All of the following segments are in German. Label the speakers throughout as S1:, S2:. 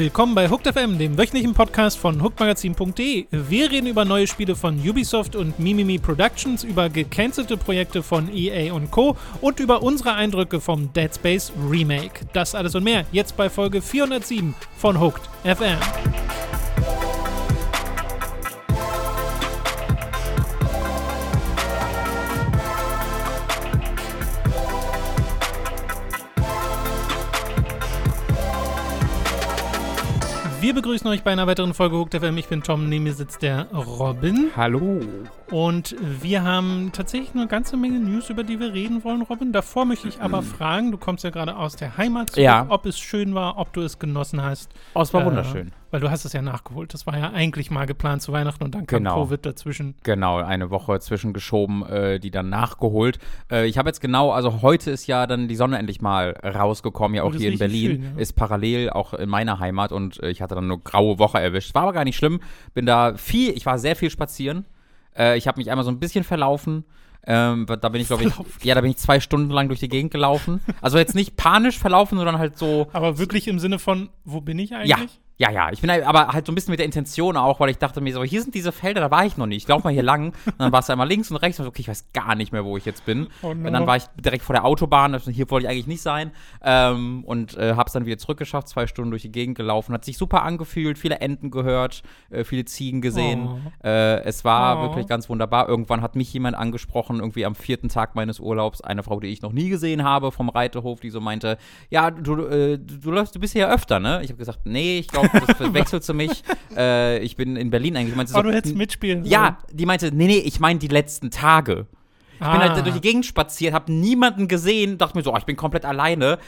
S1: Willkommen bei Hooked FM, dem wöchentlichen Podcast von hookedmagazin.de. Wir reden über neue Spiele von Ubisoft und Mimimi Productions, über gecancelte Projekte von EA und Co. und über unsere Eindrücke vom Dead Space Remake. Das alles und mehr jetzt bei Folge 407 von Hooked FM. Wir begrüßen euch bei einer weiteren Folge Hooked FM. Ich bin Tom, neben mir sitzt der Robin.
S2: Hallo.
S1: Und wir haben tatsächlich eine ganze Menge News, über die wir reden wollen, Robin. Davor möchte ich aber fragen, du kommst ja gerade aus der Heimat zurück,
S2: Ja.
S1: ob es schön war, ob du es genossen hast.
S2: Oh, es war
S1: Äh,
S2: wunderschön.
S1: Weil du hast es ja nachgeholt. Das war ja eigentlich mal geplant zu Weihnachten und dann kam
S2: Genau.
S1: Covid dazwischen.
S2: Genau, eine Woche zwischengeschoben, äh, die dann nachgeholt. Äh, ich habe jetzt genau, also heute ist ja dann die Sonne endlich mal rausgekommen, ja
S1: Oh,
S2: auch hier in Berlin.
S1: schön, ja.
S2: Ist parallel auch in meiner Heimat und äh, ich hatte dann eine graue Woche erwischt. War aber gar nicht schlimm. Bin da viel, ich war sehr viel spazieren. Äh, ich habe mich einmal so ein bisschen verlaufen. Ähm, da bin ich, glaube ich,
S1: Verlaufen.
S2: ja, da bin ich zwei Stunden lang durch die Gegend gelaufen. Also jetzt nicht panisch verlaufen, sondern halt so,
S1: Aber wirklich im Sinne von, wo bin ich eigentlich?
S2: ja, ja. Ich bin halt- aber halt so ein bisschen mit der Intention auch, weil ich dachte mir so, hier sind diese Felder, da war ich noch nicht. Ich laufe mal hier lang. Und dann war es einmal links und rechts. Und okay, ich weiß gar nicht mehr, wo ich jetzt bin.
S1: Oh no.
S2: Und dann war ich direkt vor der Autobahn. Also hier wollte ich eigentlich nicht sein. Ähm, und äh, hab's dann wieder zurückgeschafft, zwei Stunden durch die Gegend gelaufen. Hat sich super angefühlt, viele Enten gehört, äh, viele Ziegen gesehen.
S1: Oh.
S2: Äh, es war
S1: Oh.
S2: wirklich ganz wunderbar. Irgendwann hat mich jemand angesprochen, irgendwie am vierten Tag meines Urlaubs, eine Frau, die ich noch nie gesehen habe vom Reiterhof, die so meinte, ja, du, äh, du, du läufst, du bist hier ja öfter, ne? Ich habe gesagt, nee, ich glaube, das verwechselt zu mich. Äh, ich bin in Berlin eigentlich. Ich meinte
S1: Oh,
S2: so,
S1: du hättest mitspielen
S2: ja, die meinte, nee, nee, ich meine die letzten Tage. Ich
S1: Ah.
S2: bin halt durch die Gegend spaziert, habe niemanden gesehen, dachte mir so, oh, ich bin komplett alleine.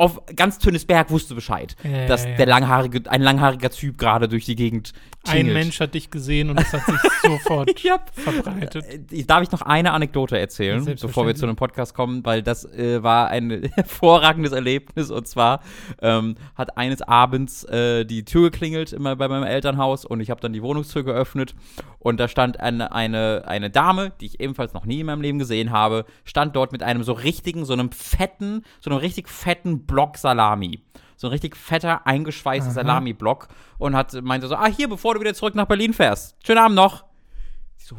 S2: Auf ganz dünnes Berg wusste Bescheid,
S1: Ja,
S2: dass
S1: ja, ja.
S2: der langhaarige, ein langhaariger Typ gerade durch die Gegend
S1: Ein
S2: tingelt.
S1: Mensch hat dich gesehen und es hat sich sofort
S2: Ja.
S1: verbreitet.
S2: Äh, Darf ich noch eine Anekdote erzählen, bevor wir zu einem Podcast kommen, weil das äh, war ein hervorragendes Erlebnis und zwar ähm, hat eines Abends äh, die Tür geklingelt immer bei meinem Elternhaus und ich habe dann die Wohnungstür geöffnet und da stand eine, eine, eine Dame, die ich ebenfalls noch nie in meinem Leben gesehen habe, stand dort mit einem so richtigen, so einem fetten, so einem richtig fetten Block Salami. So ein richtig fetter, eingeschweißter. Salami-Block und hat meinte so, ah, hier, bevor du wieder zurück nach Berlin fährst. Schönen Abend noch. Ich so,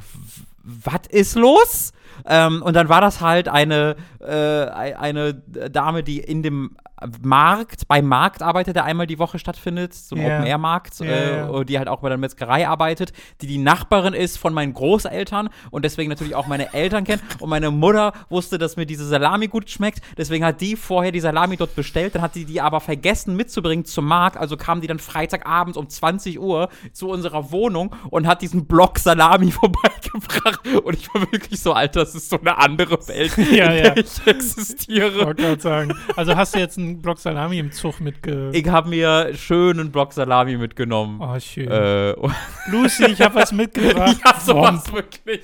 S2: was ist los? Ähm, und dann war das halt eine, äh, ei- eine Dame, die in dem Markt, beim Markt arbeitet, der einmal die Woche stattfindet, ein
S1: Ja.
S2: Open-Air-Markt,
S1: Ja,
S2: äh,
S1: ja.
S2: die halt auch bei der Metzgerei arbeitet, die die Nachbarin ist von meinen Großeltern und deswegen natürlich auch meine Eltern kennt. Und meine Mutter wusste, dass mir diese Salami gut schmeckt, deswegen hat die vorher die Salami dort bestellt, dann hat sie die aber vergessen mitzubringen zum Markt, also kam die dann Freitagabends um 20 Uhr zu unserer Wohnung und hat diesen Block Salami vorbeigebracht und ich war wirklich so, Alter, das ist so eine andere Welt,
S1: Ja,
S2: in
S1: ja.
S2: der ich existiere.
S1: Ich wollte gerade sagen. Also hast du jetzt einen Block Salami im Zug mitge...
S2: Ich habe mir schönen Block Salami mitgenommen.
S1: Oh, schön.
S2: Äh,
S1: Lucy, ich habe was mitgebracht.
S2: ja, so
S1: Womp.
S2: was wirklich.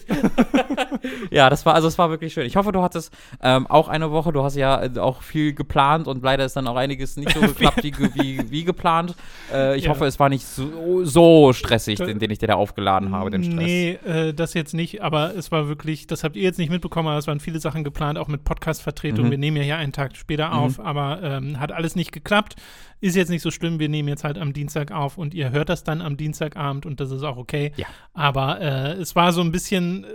S2: ja, das war also es war wirklich schön. Ich hoffe, du hattest ähm, auch eine Woche. Du hast ja äh, auch viel geplant und leider ist dann auch einiges nicht so geklappt wie, wie, wie geplant. Äh, ich
S1: Ja.
S2: hoffe, es war nicht so, so stressig, den, den ich dir da aufgeladen habe, den Stress.
S1: Nee, äh, das jetzt nicht, aber es war wirklich, das habt ihr jetzt nicht mitbekommen, aber es waren viele Sachen geplant, auch mit Podcast-Vertretung.
S2: Mhm.
S1: Wir nehmen ja hier einen Tag später auf, aber ähm, hat alles nicht geklappt. Ist jetzt nicht so schlimm, wir nehmen jetzt halt am Dienstag auf und ihr hört das dann am Dienstagabend und das ist auch okay.
S2: Ja.
S1: Aber äh, es war so ein bisschen, äh,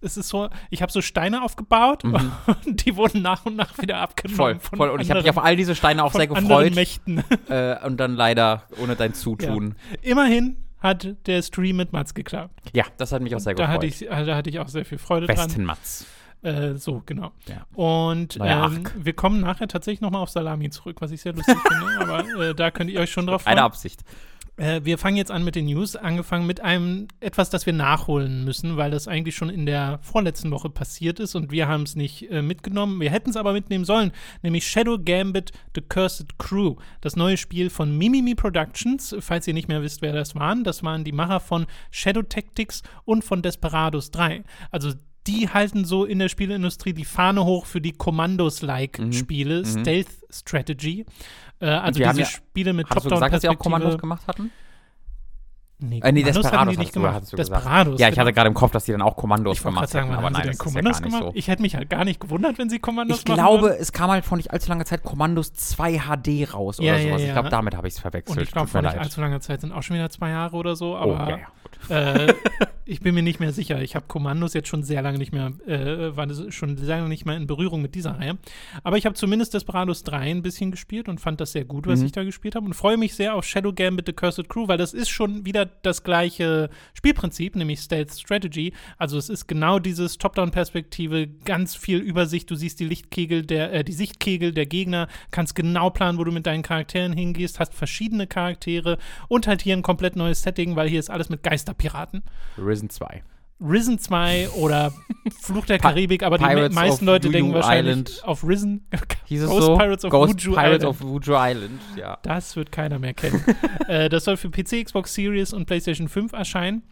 S1: es ist so, ich habe so Steine aufgebaut
S2: Mhm.
S1: und die wurden nach und nach wieder abgenommen.
S2: Voll, voll. Und ich habe mich auf
S1: anderen-
S2: all diese Steine auch
S1: von
S2: sehr
S1: anderen
S2: gefreut.
S1: Mächten.
S2: Äh, und dann leider ohne dein Zutun.
S1: Immerhin hat der Stream mit Mats geklappt.
S2: Ja, das hat mich auch sehr
S1: Da
S2: gefreut.
S1: hatte, ich, da hatte ich auch sehr viel Freude dran.
S2: Besten Mats.
S1: Äh, so, genau.
S2: Ja.
S1: Und ähm, wir kommen nachher tatsächlich nochmal auf Salami zurück, was ich sehr lustig finde. Aber äh, da könnt ihr euch schon drauf
S2: Eine
S1: freuen.
S2: Absicht.
S1: Äh, wir fangen jetzt an mit den News, angefangen mit einem etwas, das wir nachholen müssen, weil das eigentlich schon in der vorletzten Woche passiert ist und wir haben es nicht äh, mitgenommen. Wir hätten es aber mitnehmen sollen, nämlich Shadow Gambit The Cursed Crew, das neue Spiel von Mimimi Productions. Falls ihr nicht mehr wisst, wer das waren, das waren die Macher von Shadow Tactics und von Desperados 3. Also die halten so in der Spieleindustrie die Fahne hoch für die Commandos-like-Spiele, Stealth-Strategy. Äh, also diese
S2: ja-
S1: Spiele mit
S2: du gesagt, dass sie auch
S1: Top-Down-Perspektive.
S2: Kommandos gemacht hatten?
S1: Nee,
S2: Äh, nee, Desperados
S1: nicht gemacht.
S2: du.
S1: Desperados.
S2: Ja, ich
S1: genau.
S2: hatte gerade im Kopf, dass die dann auch Kommandos
S1: ich
S2: gemacht
S1: sagen,
S2: hätten, aber nein, das ist
S1: Kommandos
S2: ja gar nicht
S1: gemacht?
S2: so.
S1: Ich hätte mich halt gar nicht gewundert, wenn sie Kommandos
S2: Ich
S1: machen
S2: glaube,
S1: würden.
S2: es kam halt vor nicht allzu langer Zeit Kommandos 2 HD raus
S1: Ja,
S2: oder
S1: ja,
S2: sowas.
S1: ja.
S2: Ich glaube, damit habe ich es verwechselt.
S1: Und ich glaube, vor nicht allzu langer Zeit sind auch schon wieder zwei Jahre oder so,
S2: Oh,
S1: aber
S2: ja, ja, gut.
S1: Äh, ich bin mir nicht mehr sicher. Ich habe Kommandos jetzt schon sehr lange nicht mehr, äh, war schon sehr lange nicht mehr in Berührung mit dieser Reihe. Aber ich habe zumindest Desperados 3 ein bisschen gespielt und fand das sehr gut, was
S2: Mhm.
S1: ich da gespielt habe. Und freue mich sehr auf Shadow Gambit The Cursed Crew, weil das ist schon wieder das gleiche Spielprinzip, nämlich Stealth Strategy. Also es ist genau dieses Top-Down-Perspektive, ganz viel Übersicht. Du siehst die Lichtkegel der, äh, die Sichtkegel der Gegner, kannst genau planen, wo du mit deinen Charakteren hingehst, hast verschiedene Charaktere und halt hier ein komplett neues Setting, weil hier ist alles mit Geisterpiraten.
S2: Risen 2.
S1: Risen 2 oder Fluch der Karibik, aber die
S2: Pirates
S1: meisten
S2: of
S1: Leute
S2: Wuju
S1: denken wahrscheinlich
S2: Island.
S1: auf Risen.
S2: Hieß
S1: Ghost
S2: so?
S1: Pirates of
S2: Ghost
S1: Wuju
S2: Pirates
S1: Island.
S2: of Wuju Island, ja.
S1: Das wird keiner mehr kennen. äh, das soll für PC, Xbox Series und PlayStation 5 erscheinen.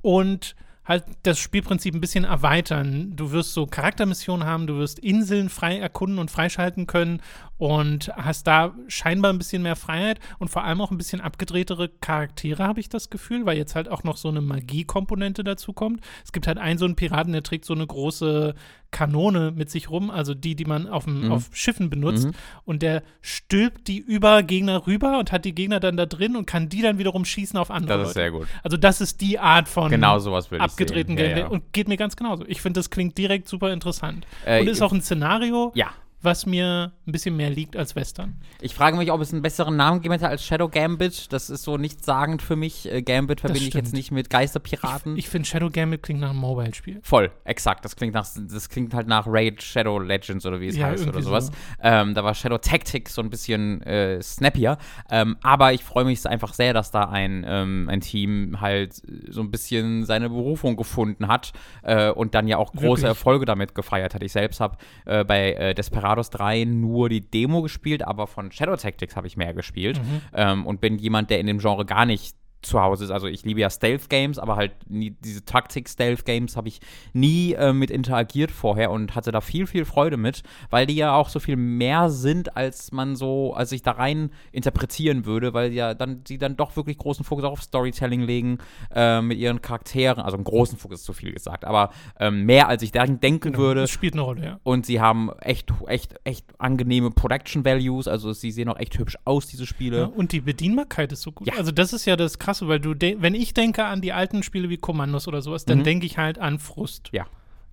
S1: Und halt das Spielprinzip ein bisschen erweitern. Du wirst so Charaktermissionen haben, du wirst Inseln frei erkunden und freischalten können und hast da scheinbar ein bisschen mehr Freiheit und vor allem auch ein bisschen abgedrehtere Charaktere, habe ich das Gefühl, weil jetzt halt auch noch so eine Magie-Komponente dazu kommt. Es gibt halt einen so einen Piraten, der trägt so eine große Kanone mit sich rum, also die, die man auf, dem,
S2: Mhm.
S1: auf Schiffen benutzt.
S2: Mhm.
S1: Und der stülpt die über Gegner rüber und hat die Gegner dann da drin und kann die dann wiederum schießen auf andere
S2: Das ist
S1: Leute.
S2: sehr gut.
S1: Also das ist die Art von
S2: Genau sowas will ich
S1: abgedrehten
S2: sehen. Ja,
S1: Gameplay
S2: ja.
S1: und geht mir ganz genauso. Ich finde, das klingt direkt super interessant.
S2: Äh,
S1: und ist auch ein Szenario,
S2: Ja.
S1: Was mir ein bisschen mehr liegt als Western.
S2: Ich frage mich, ob es einen besseren Namen gegeben hätte als Shadow Gambit. Das ist so nichtssagend für mich. Äh, Gambit verbinde ich jetzt nicht mit Geisterpiraten.
S1: Ich finde, Shadow Gambit klingt nach einem Mobile-Spiel.
S2: Voll, exakt. Das klingt nach, das klingt halt nach Raid Shadow Legends oder wie es
S1: Ja,
S2: heißt oder sowas.
S1: so.
S2: Ähm, da war Shadow Tactics so ein bisschen äh, snappier. Ähm, aber ich freue mich einfach sehr, dass da ein, ähm, ein Team halt so ein bisschen seine Berufung gefunden hat äh, und dann ja auch große
S1: Wirklich?
S2: Erfolge damit gefeiert hat. Ich selbst habe äh, bei äh, Desperados 3 nur die Demo gespielt, aber von Shadow Tactics habe ich mehr gespielt
S1: Mhm.
S2: ähm, und bin jemand, der in dem Genre gar nicht zu Hause ist. Also ich liebe ja Stealth-Games, aber halt nie, diese Taktik-Stealth-Games habe ich nie äh, mit interagiert vorher und hatte da viel, viel Freude mit, weil die ja auch so viel mehr sind, als man so, als ich da rein interpretieren würde, weil ja dann sie dann doch wirklich großen Fokus auf Storytelling legen äh, mit ihren Charakteren. Also einen großen Fokus ist zu viel gesagt, aber ähm, mehr als ich da denken würde.
S1: Das spielt eine Rolle, ja.
S2: Und sie haben echt, echt, echt angenehme Production Values. Also sie sehen auch echt hübsch aus, diese Spiele.
S1: ja. Und die Bedienbarkeit ist so gut.
S2: Ja.
S1: Also das ist ja das Krasse, weil du, wenn ich denke an die alten Spiele wie Kommandos oder sowas, dann
S2: Mhm.
S1: denke ich halt an Frust.
S2: Ja.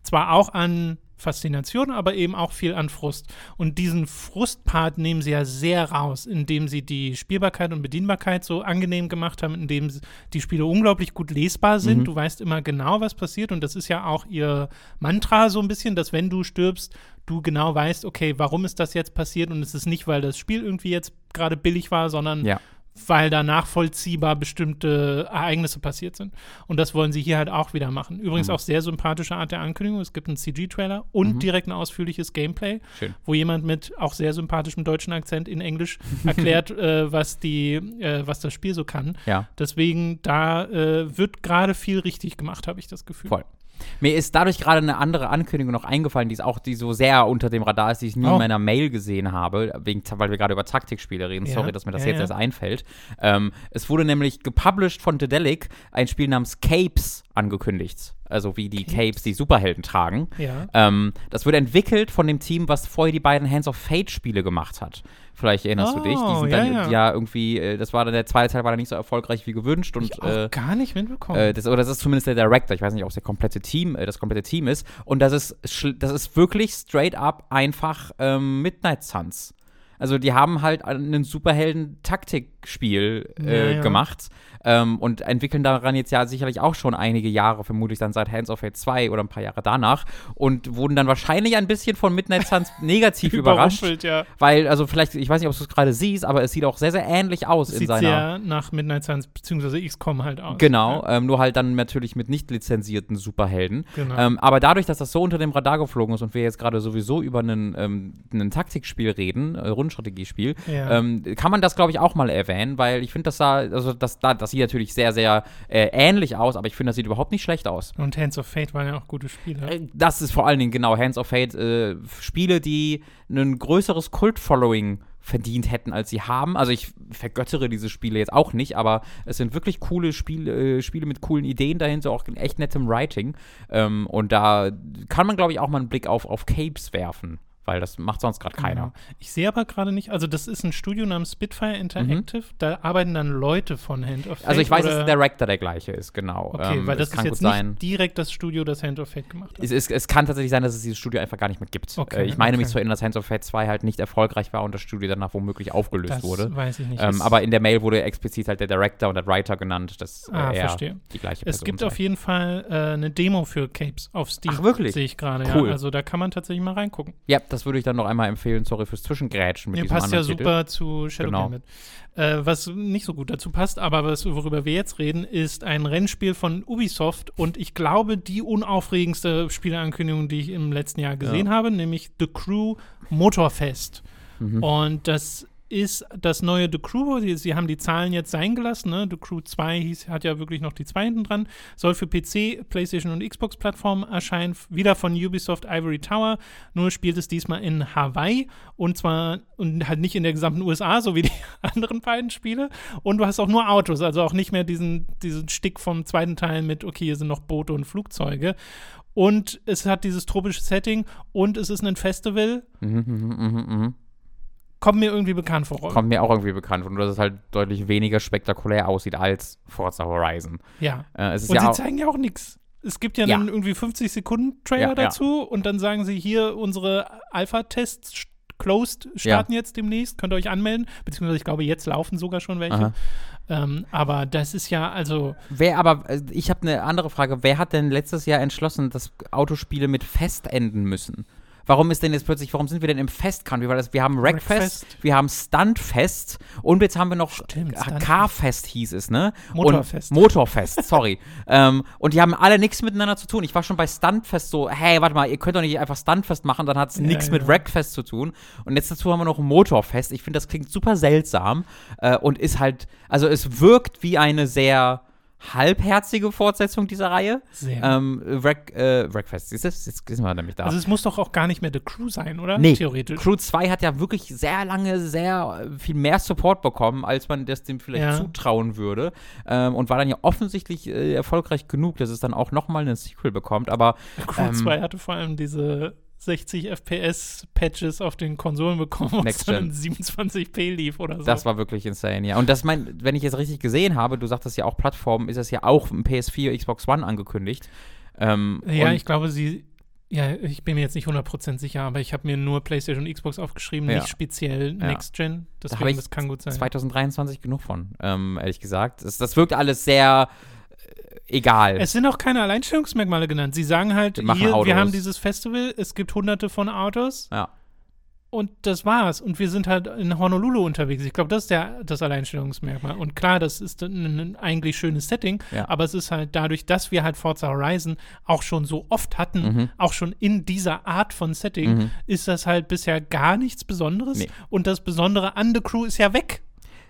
S1: Zwar auch an Faszination, aber eben auch viel an Frust. Und diesen Frustpart nehmen sie ja sehr raus, indem sie die Spielbarkeit und Bedienbarkeit so angenehm gemacht haben, indem die Spiele unglaublich gut lesbar sind.
S2: Mhm.
S1: Du weißt immer genau, was passiert. Und das ist ja auch ihr Mantra so ein bisschen, dass wenn du stirbst, du genau weißt, okay, warum ist das jetzt passiert? Und es ist nicht, weil das Spiel irgendwie jetzt gerade billig war, sondern
S2: Ja.
S1: Weil da nachvollziehbar bestimmte Ereignisse passiert sind. Und das wollen sie hier halt auch wieder machen. Übrigens
S2: Mhm.
S1: auch sehr sympathische Art der Ankündigung. Es gibt einen CG-Trailer und
S2: Mhm.
S1: direkt ein ausführliches Gameplay,
S2: Schön.
S1: wo jemand mit auch sehr sympathischem deutschen Akzent in Englisch erklärt, äh, was, die, äh, was das Spiel so kann.
S2: Ja.
S1: Deswegen, da äh, wird gerade viel richtig gemacht, habe ich das Gefühl.
S2: Voll. Mir ist dadurch gerade eine andere Ankündigung noch eingefallen, die ist auch, die so sehr unter dem Radar ist, die ich nie
S1: Oh.
S2: in meiner Mail gesehen habe, wegen, weil wir gerade über Taktikspiele reden.
S1: Ja,
S2: Sorry, dass mir das
S1: ja,
S2: jetzt
S1: ja.
S2: erst einfällt. Ähm, es wurde nämlich gepublished von Dedelic ein Spiel namens Capes angekündigt. Also wie die
S1: Capes?
S2: Die Superhelden tragen.
S1: Ja.
S2: Ähm, das wird entwickelt von dem Team, was vorher die beiden Hands of Fate Spiele gemacht hat. Vielleicht erinnerst du dich. Die
S1: Oh,
S2: sind
S1: ja,
S2: dann
S1: ja.
S2: ja, irgendwie, äh, das war dann der zweite Teil war dann nicht so erfolgreich wie gewünscht und
S1: Ich auch
S2: äh,
S1: gar nicht mitbekommen.
S2: äh, das, oder das ist zumindest der Director. Ich weiß nicht, ob es der komplette Team, äh, das komplette Team ist. Und das ist, das ist wirklich straight up einfach ähm, Midnight Suns. Also die haben halt einen Superhelden-Taktikspiel äh,
S1: Ja, ja.
S2: gemacht ähm, und entwickeln daran jetzt ja sicherlich auch schon einige Jahre, vermutlich dann seit Hands of Fate 2 oder ein paar Jahre danach und wurden dann wahrscheinlich ein bisschen von Midnight Suns negativ überrascht.
S1: Ja.
S2: Weil, also vielleicht, ich weiß nicht, ob du es gerade siehst, aber es sieht auch sehr, sehr ähnlich aus
S1: Es
S2: in
S1: sieht
S2: seiner.
S1: sehr nach Midnight Suns bzw. XCOM halt aus.
S2: Genau,
S1: Ja,
S2: ähm, nur halt dann natürlich mit nicht lizenzierten Superhelden.
S1: genau.
S2: Ähm, aber dadurch, dass das so unter dem Radar geflogen ist und wir jetzt gerade sowieso über ähm, einen Taktikspiel reden, äh, Rundenstrategiespiel,
S1: Ja.
S2: ähm, kann man das, glaube ich, auch mal ev erwähnen, weil ich finde, das sah, also das, da- das sieht natürlich sehr, sehr äh, ähnlich aus, aber ich finde, das sieht überhaupt nicht schlecht aus.
S1: Und Hands of Fate waren ja auch gute Spiele.
S2: Äh, Das ist vor allen Dingen genau Hands of Fate, äh, Spiele, die ein größeres Kult-Following verdient hätten, als sie haben. Also ich vergöttere diese Spiele jetzt auch nicht, aber es sind wirklich coole Spiele, äh, Spiele mit coolen Ideen dahinter, auch in echt nettem Writing. Ähm, und da kann man, glaube ich, auch mal einen Blick auf, auf Capes werfen, weil das macht sonst gerade keiner.
S1: Genau. Ich sehe aber gerade nicht, also das ist ein Studio namens Spitfire Interactive, da arbeiten dann Leute von Hand of Fate.
S2: Mhm. Also ich weiß, dass der Director der gleiche ist, genau.
S1: Okay,
S2: Ähm,
S1: weil
S2: es
S1: das ist
S2: kann
S1: jetzt
S2: gut
S1: nicht
S2: sein.
S1: direkt das Studio, das Hand of Fate gemacht hat.
S2: Es, es, es kann tatsächlich sein, dass es dieses Studio einfach gar nicht mehr gibt.
S1: Okay,
S2: äh, ich meine mich
S1: okay.
S2: zu erinnern, dass Hands of Fate 2 halt nicht erfolgreich war und das Studio danach womöglich aufgelöst
S1: das
S2: wurde.
S1: weiß ich nicht.
S2: Ähm,
S1: Es-
S2: aber in der Mail wurde explizit halt der Director und der Writer genannt, dass äh,
S1: Ah,
S2: er
S1: verstehe.
S2: die gleiche
S1: es
S2: Person
S1: gibt
S2: sei.
S1: auf jeden Fall äh, eine Demo für Capes auf Steam.
S2: Ach, wirklich?
S1: Sehe ich gerade,
S2: Cool.
S1: ja. Also da kann man tatsächlich mal reingucken.
S2: Ja, das würde ich dann noch einmal empfehlen. Sorry fürs Zwischengrätschen mit
S1: Mir
S2: diesem
S1: passt ja super zu Shadow
S2: Genau.
S1: Gambit. Äh, was nicht so gut dazu passt, aber was, worüber wir jetzt reden, ist ein Rennspiel von Ubisoft und ich glaube, die unaufregendste Spieleankündigung, die ich im letzten Jahr gesehen habe, nämlich The Crew Motorfest.
S2: Mhm.
S1: Und das ist das neue The Crew. Sie, sie haben die Zahlen jetzt sein gelassen. Ne? The Crew 2 hieß, hat ja wirklich noch die 2 hinten dran. Soll für PC, PlayStation und Xbox-Plattformen erscheinen. Wieder von Ubisoft Ivory Tower. Nur spielt es diesmal in Hawaii. Und zwar und halt nicht in der gesamten USA, so wie die anderen beiden Spiele. Und du hast auch nur Autos. Also auch nicht mehr diesen, diesen Stick vom zweiten Teil mit, okay, hier sind noch Boote und Flugzeuge. Und es hat dieses tropische Setting und es ist ein Festival.
S2: Mhm, mhm, mhm, mhm.
S1: Kommt mir irgendwie bekannt vor.
S2: Kommt mir auch irgendwie bekannt vor, nur dass es halt deutlich weniger spektakulär aussieht als Forza Horizon.
S1: Ja.
S2: Äh,
S1: Und
S2: ja
S1: sie zeigen ja auch nichts. Es gibt ja,
S2: Ja.
S1: dann irgendwie 50 Sekunden Trailer
S2: Ja,
S1: dazu und dann sagen sie hier, unsere Alpha-Tests st- closed starten jetzt demnächst, könnt ihr euch anmelden, beziehungsweise ich glaube, jetzt laufen sogar schon welche. Ähm, aber das ist ja, also,
S2: Wer aber, äh, ich habe eine andere Frage. Wer hat denn letztes Jahr entschlossen, dass Autospiele mit Fest enden müssen? Warum ist denn jetzt plötzlich, warum sind wir denn im Fest-Country? Weil das, wir haben Wreckfest. wir haben Stuntfest und jetzt haben wir noch
S1: Stimmt.
S2: Carfest hieß es, ne?
S1: Motorfest.
S2: Und Motorfest, sorry. ähm, und die haben alle nichts miteinander zu tun. Ich war schon bei Stuntfest so, hey, warte mal, ihr könnt doch nicht einfach Stuntfest machen, dann hat es
S1: Ja,
S2: nichts
S1: ja.
S2: mit Wreckfest zu tun. Und jetzt dazu haben wir noch Motorfest. Ich finde, das klingt super seltsam äh, und ist halt, also es wirkt wie eine sehr halbherzige Fortsetzung dieser Reihe.
S1: sehr.
S2: Ähm, Wreck, äh, Wreckfest, siehst du? Jetzt sind wir nämlich da.
S1: also es muss doch auch gar nicht mehr The Crew sein, oder?
S2: Nee,
S1: Theoretisch.
S2: Crew 2 hat ja wirklich sehr lange, sehr viel mehr Support bekommen, als man das dem vielleicht
S1: Ja.
S2: zutrauen würde. Ähm, und war dann ja offensichtlich äh, erfolgreich genug, dass es dann auch nochmal einen Sequel bekommt. Aber
S1: Crew
S2: ähm,
S1: 2 hatte vor allem diese 60 FPS-Patches auf den Konsolen bekommen, was dann
S2: Gen.
S1: in 27p lief oder so.
S2: das war wirklich insane, ja. Und das mein, wenn ich jetzt richtig gesehen habe, du sagtest ja auch Plattformen, ist es ja auch im PS4, Xbox One angekündigt. Ähm,
S1: Ja, ich glaube, sie. Ja, ich bin mir jetzt nicht 100% sicher, aber ich habe mir nur PlayStation und Xbox aufgeschrieben,
S2: Ja.
S1: nicht speziell
S2: Ja.
S1: Next Gen. Deswegen,
S2: ich
S1: das kann gut sein.
S2: 2023 genug von, ähm, ehrlich gesagt. Das, das wirkt alles sehr egal.
S1: Es sind auch keine Alleinstellungsmerkmale genannt. Sie sagen halt,
S2: Wir
S1: hier, wir haben dieses Festival, es gibt hunderte von Autos
S2: ja.
S1: und das war's. Und wir sind halt in Honolulu unterwegs. Ich glaube, das ist der, das Alleinstellungsmerkmal. Und klar, das ist ein, ein eigentlich schönes Setting,
S2: Ja.
S1: aber es ist halt dadurch, dass wir halt Forza Horizon auch schon so oft hatten,
S2: Mhm.
S1: auch schon in dieser Art von Setting,
S2: Mhm.
S1: ist das halt bisher gar nichts Besonderes.
S2: Nee.
S1: Und das Besondere an The Crew ist ja weg.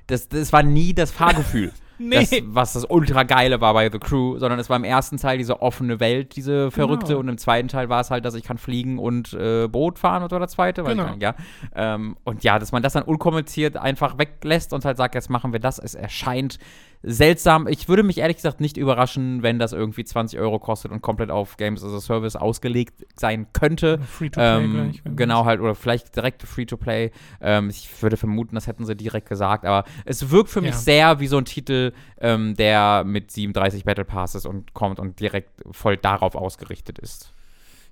S2: Das, das war nie das Fahrgefühl.
S1: Nee.
S2: Das, was das ultra geile war bei The Crew, sondern es war im ersten Teil diese offene Welt, diese verrückte,
S1: Genau.
S2: und im zweiten Teil war es halt, dass ich kann fliegen und äh, Boot fahren, war der zweite?
S1: Genau.
S2: nicht, ja. Ähm, und ja, dass man das dann unkommentiert einfach weglässt und halt sagt, jetzt machen wir das. Es erscheint seltsam. Ich würde mich ehrlich gesagt nicht überraschen, wenn das irgendwie 20 Euro kostet und komplett auf Games as a Service ausgelegt sein könnte.
S1: Free-to-play
S2: Ähm,
S1: gleich.
S2: genau halt, oder vielleicht direkt Free-to-Play. Ähm, ich würde vermuten, das hätten sie direkt gesagt, aber es wirkt für mich
S1: Ja.
S2: sehr wie so ein Titel, ähm, der mit 37 Battle Passes und kommt und direkt voll darauf ausgerichtet ist.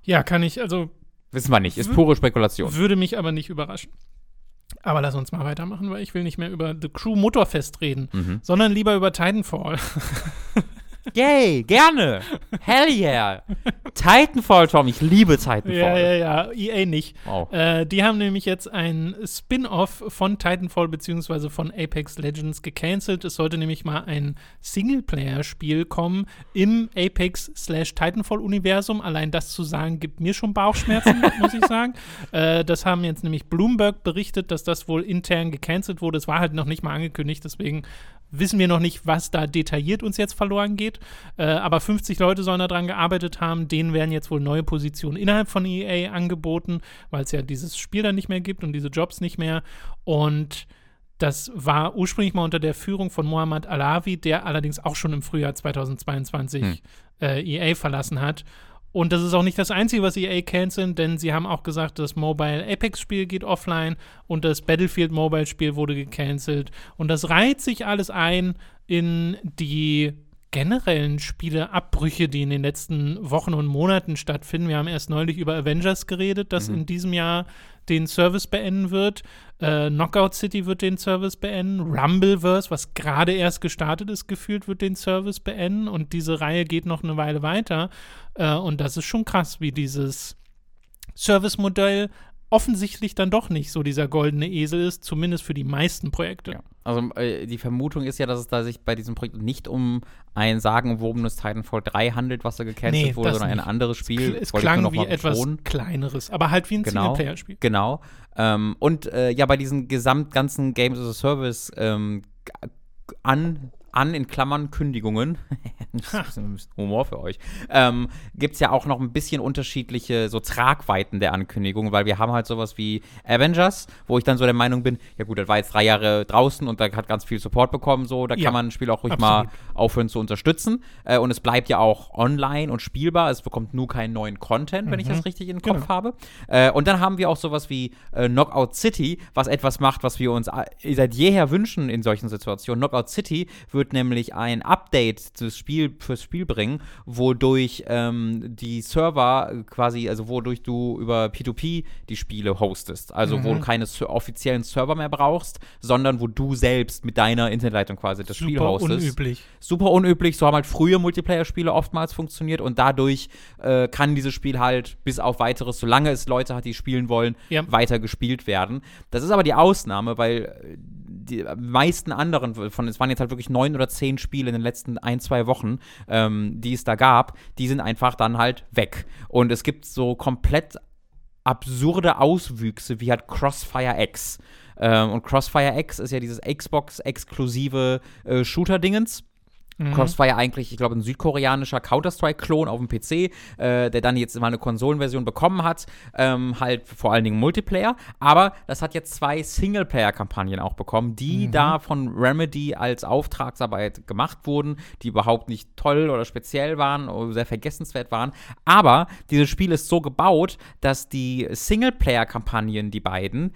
S1: Ja, kann ich, also
S2: Wissen wir nicht, ist pure Spekulation.
S1: Würde mich aber nicht überraschen. Aber lass uns mal weitermachen, weil ich will nicht mehr über The Crew Motorfest reden,
S2: Mhm.
S1: sondern lieber über Titanfall.
S2: Yay, gerne. Hell yeah. Titanfall, Tom, ich liebe Titanfall.
S1: Ja, ja, ja. EA nicht.
S2: Wow.
S1: Äh, die haben nämlich jetzt ein Spin-off von Titanfall bzw. von Apex Legends gecancelt. Es sollte nämlich mal ein Singleplayer-Spiel kommen im Apex-Titanfall-Universum. Allein das zu sagen, gibt mir schon Bauchschmerzen, muss ich sagen. Äh, das haben jetzt nämlich Bloomberg berichtet, dass das wohl intern gecancelt wurde. Es war halt noch nicht mal angekündigt, deswegen wissen wir noch nicht, was da detailliert uns jetzt verloren geht. Äh, aber 50 Leute sollen daran gearbeitet haben. Denen werden jetzt wohl neue Positionen innerhalb von EA angeboten, weil es ja dieses Spiel dann nicht mehr gibt und diese Jobs nicht mehr. Und das war ursprünglich mal unter der Führung von Mohammad Alawi, der allerdings auch schon im Frühjahr 2022
S2: Hm.
S1: äh, EA verlassen hat. Und das ist auch nicht das Einzige, was EA canceln, denn sie haben auch gesagt, das Mobile Apex-Spiel geht offline und das Battlefield Mobile-Spiel wurde gecancelt. Und das reiht sich alles ein in die generellen Spieleabbrüche, die in den letzten Wochen und Monaten stattfinden. Wir haben erst neulich über Avengers geredet, das
S2: Mhm.
S1: in diesem Jahr den Service beenden wird. Äh, Knockout City wird den Service beenden. Rumbleverse, was gerade erst gestartet ist, gefühlt, wird den Service beenden. Und diese Reihe geht noch eine Weile weiter. Äh, und das ist schon krass, wie dieses Service-Modell offensichtlich dann doch nicht so dieser goldene Esel ist, zumindest für die meisten Projekte.
S2: Ja. Also äh, die Vermutung ist ja, dass es da sich bei diesem Projekt nicht um ein sagenwobenes Titanfall 3 handelt, was da gecancelt
S1: Nee,
S2: wurde, sondern ein
S1: nicht.
S2: anderes Spiel.
S1: Es
S2: ich
S1: klang wie etwas
S2: betonen.
S1: kleineres, aber halt wie ein
S2: Genau.
S1: Singleplayer-Spiel.
S2: Genau. Ähm, und äh, ja, bei diesen gesamt ganzen Games as a Service ähm, an, an, in Klammern, Kündigungen, das ist ein bisschen- ein bisschen Humor für euch, ähm, gibt es ja auch noch ein bisschen unterschiedliche so Tragweiten der Ankündigungen, weil wir haben halt sowas wie Avengers, wo ich dann so der Meinung bin, ja gut, das war jetzt drei Jahre draußen und da hat ganz viel Support bekommen, so, da
S1: Ja,
S2: kann man ein Spiel auch ruhig
S1: absolut.
S2: mal aufhören zu unterstützen. Äh, und es bleibt ja auch online und spielbar, es bekommt nur keinen neuen Content, wenn ich das richtig im Kopf
S1: Genau.
S2: habe. Äh, und dann haben wir auch sowas wie äh, Knockout City, was etwas macht, was wir uns äh, seit jeher wünschen in solchen Situationen. Knockout City wird nämlich ein Update des Spiel, fürs Spiel bringen, wodurch ähm, die Server quasi, also wodurch du über P2P die Spiele hostest. Also wo du keine offiziellen Server mehr brauchst, sondern wo du selbst mit deiner Internetleitung quasi das Spiel
S1: Super
S2: hostest
S1: unüblich.
S2: super unüblich. So haben halt früher Multiplayer-Spiele oftmals funktioniert und dadurch äh, kann dieses Spiel halt bis auf weiteres, solange es Leute hat, die spielen wollen,
S1: Ja.
S2: weiter gespielt werden. Das ist aber die Ausnahme, weil äh, die meisten anderen von, es waren jetzt halt wirklich neun oder zehn Spiele in den letzten ein, zwei Wochen, ähm, die es da gab, die sind einfach dann halt weg. Und es gibt so komplett absurde Auswüchse wie halt Crossfire X. Ähm, und Crossfire X ist ja dieses Xbox-exklusive äh, Shooter-Dingens.
S1: Mhm.
S2: Crossfire eigentlich, ich glaube, ein südkoreanischer Counter-Strike-Klon auf dem PC, äh, der dann jetzt mal eine Konsolenversion bekommen hat, ähm, halt vor allen Dingen Multiplayer. Aber das hat jetzt zwei Singleplayer-Kampagnen auch bekommen, die
S1: Mhm.
S2: da von Remedy als Auftragsarbeit gemacht wurden, die überhaupt nicht toll oder speziell waren oder sehr vergessenswert waren. Aber dieses Spiel ist so gebaut, dass die Singleplayer-Kampagnen, die beiden,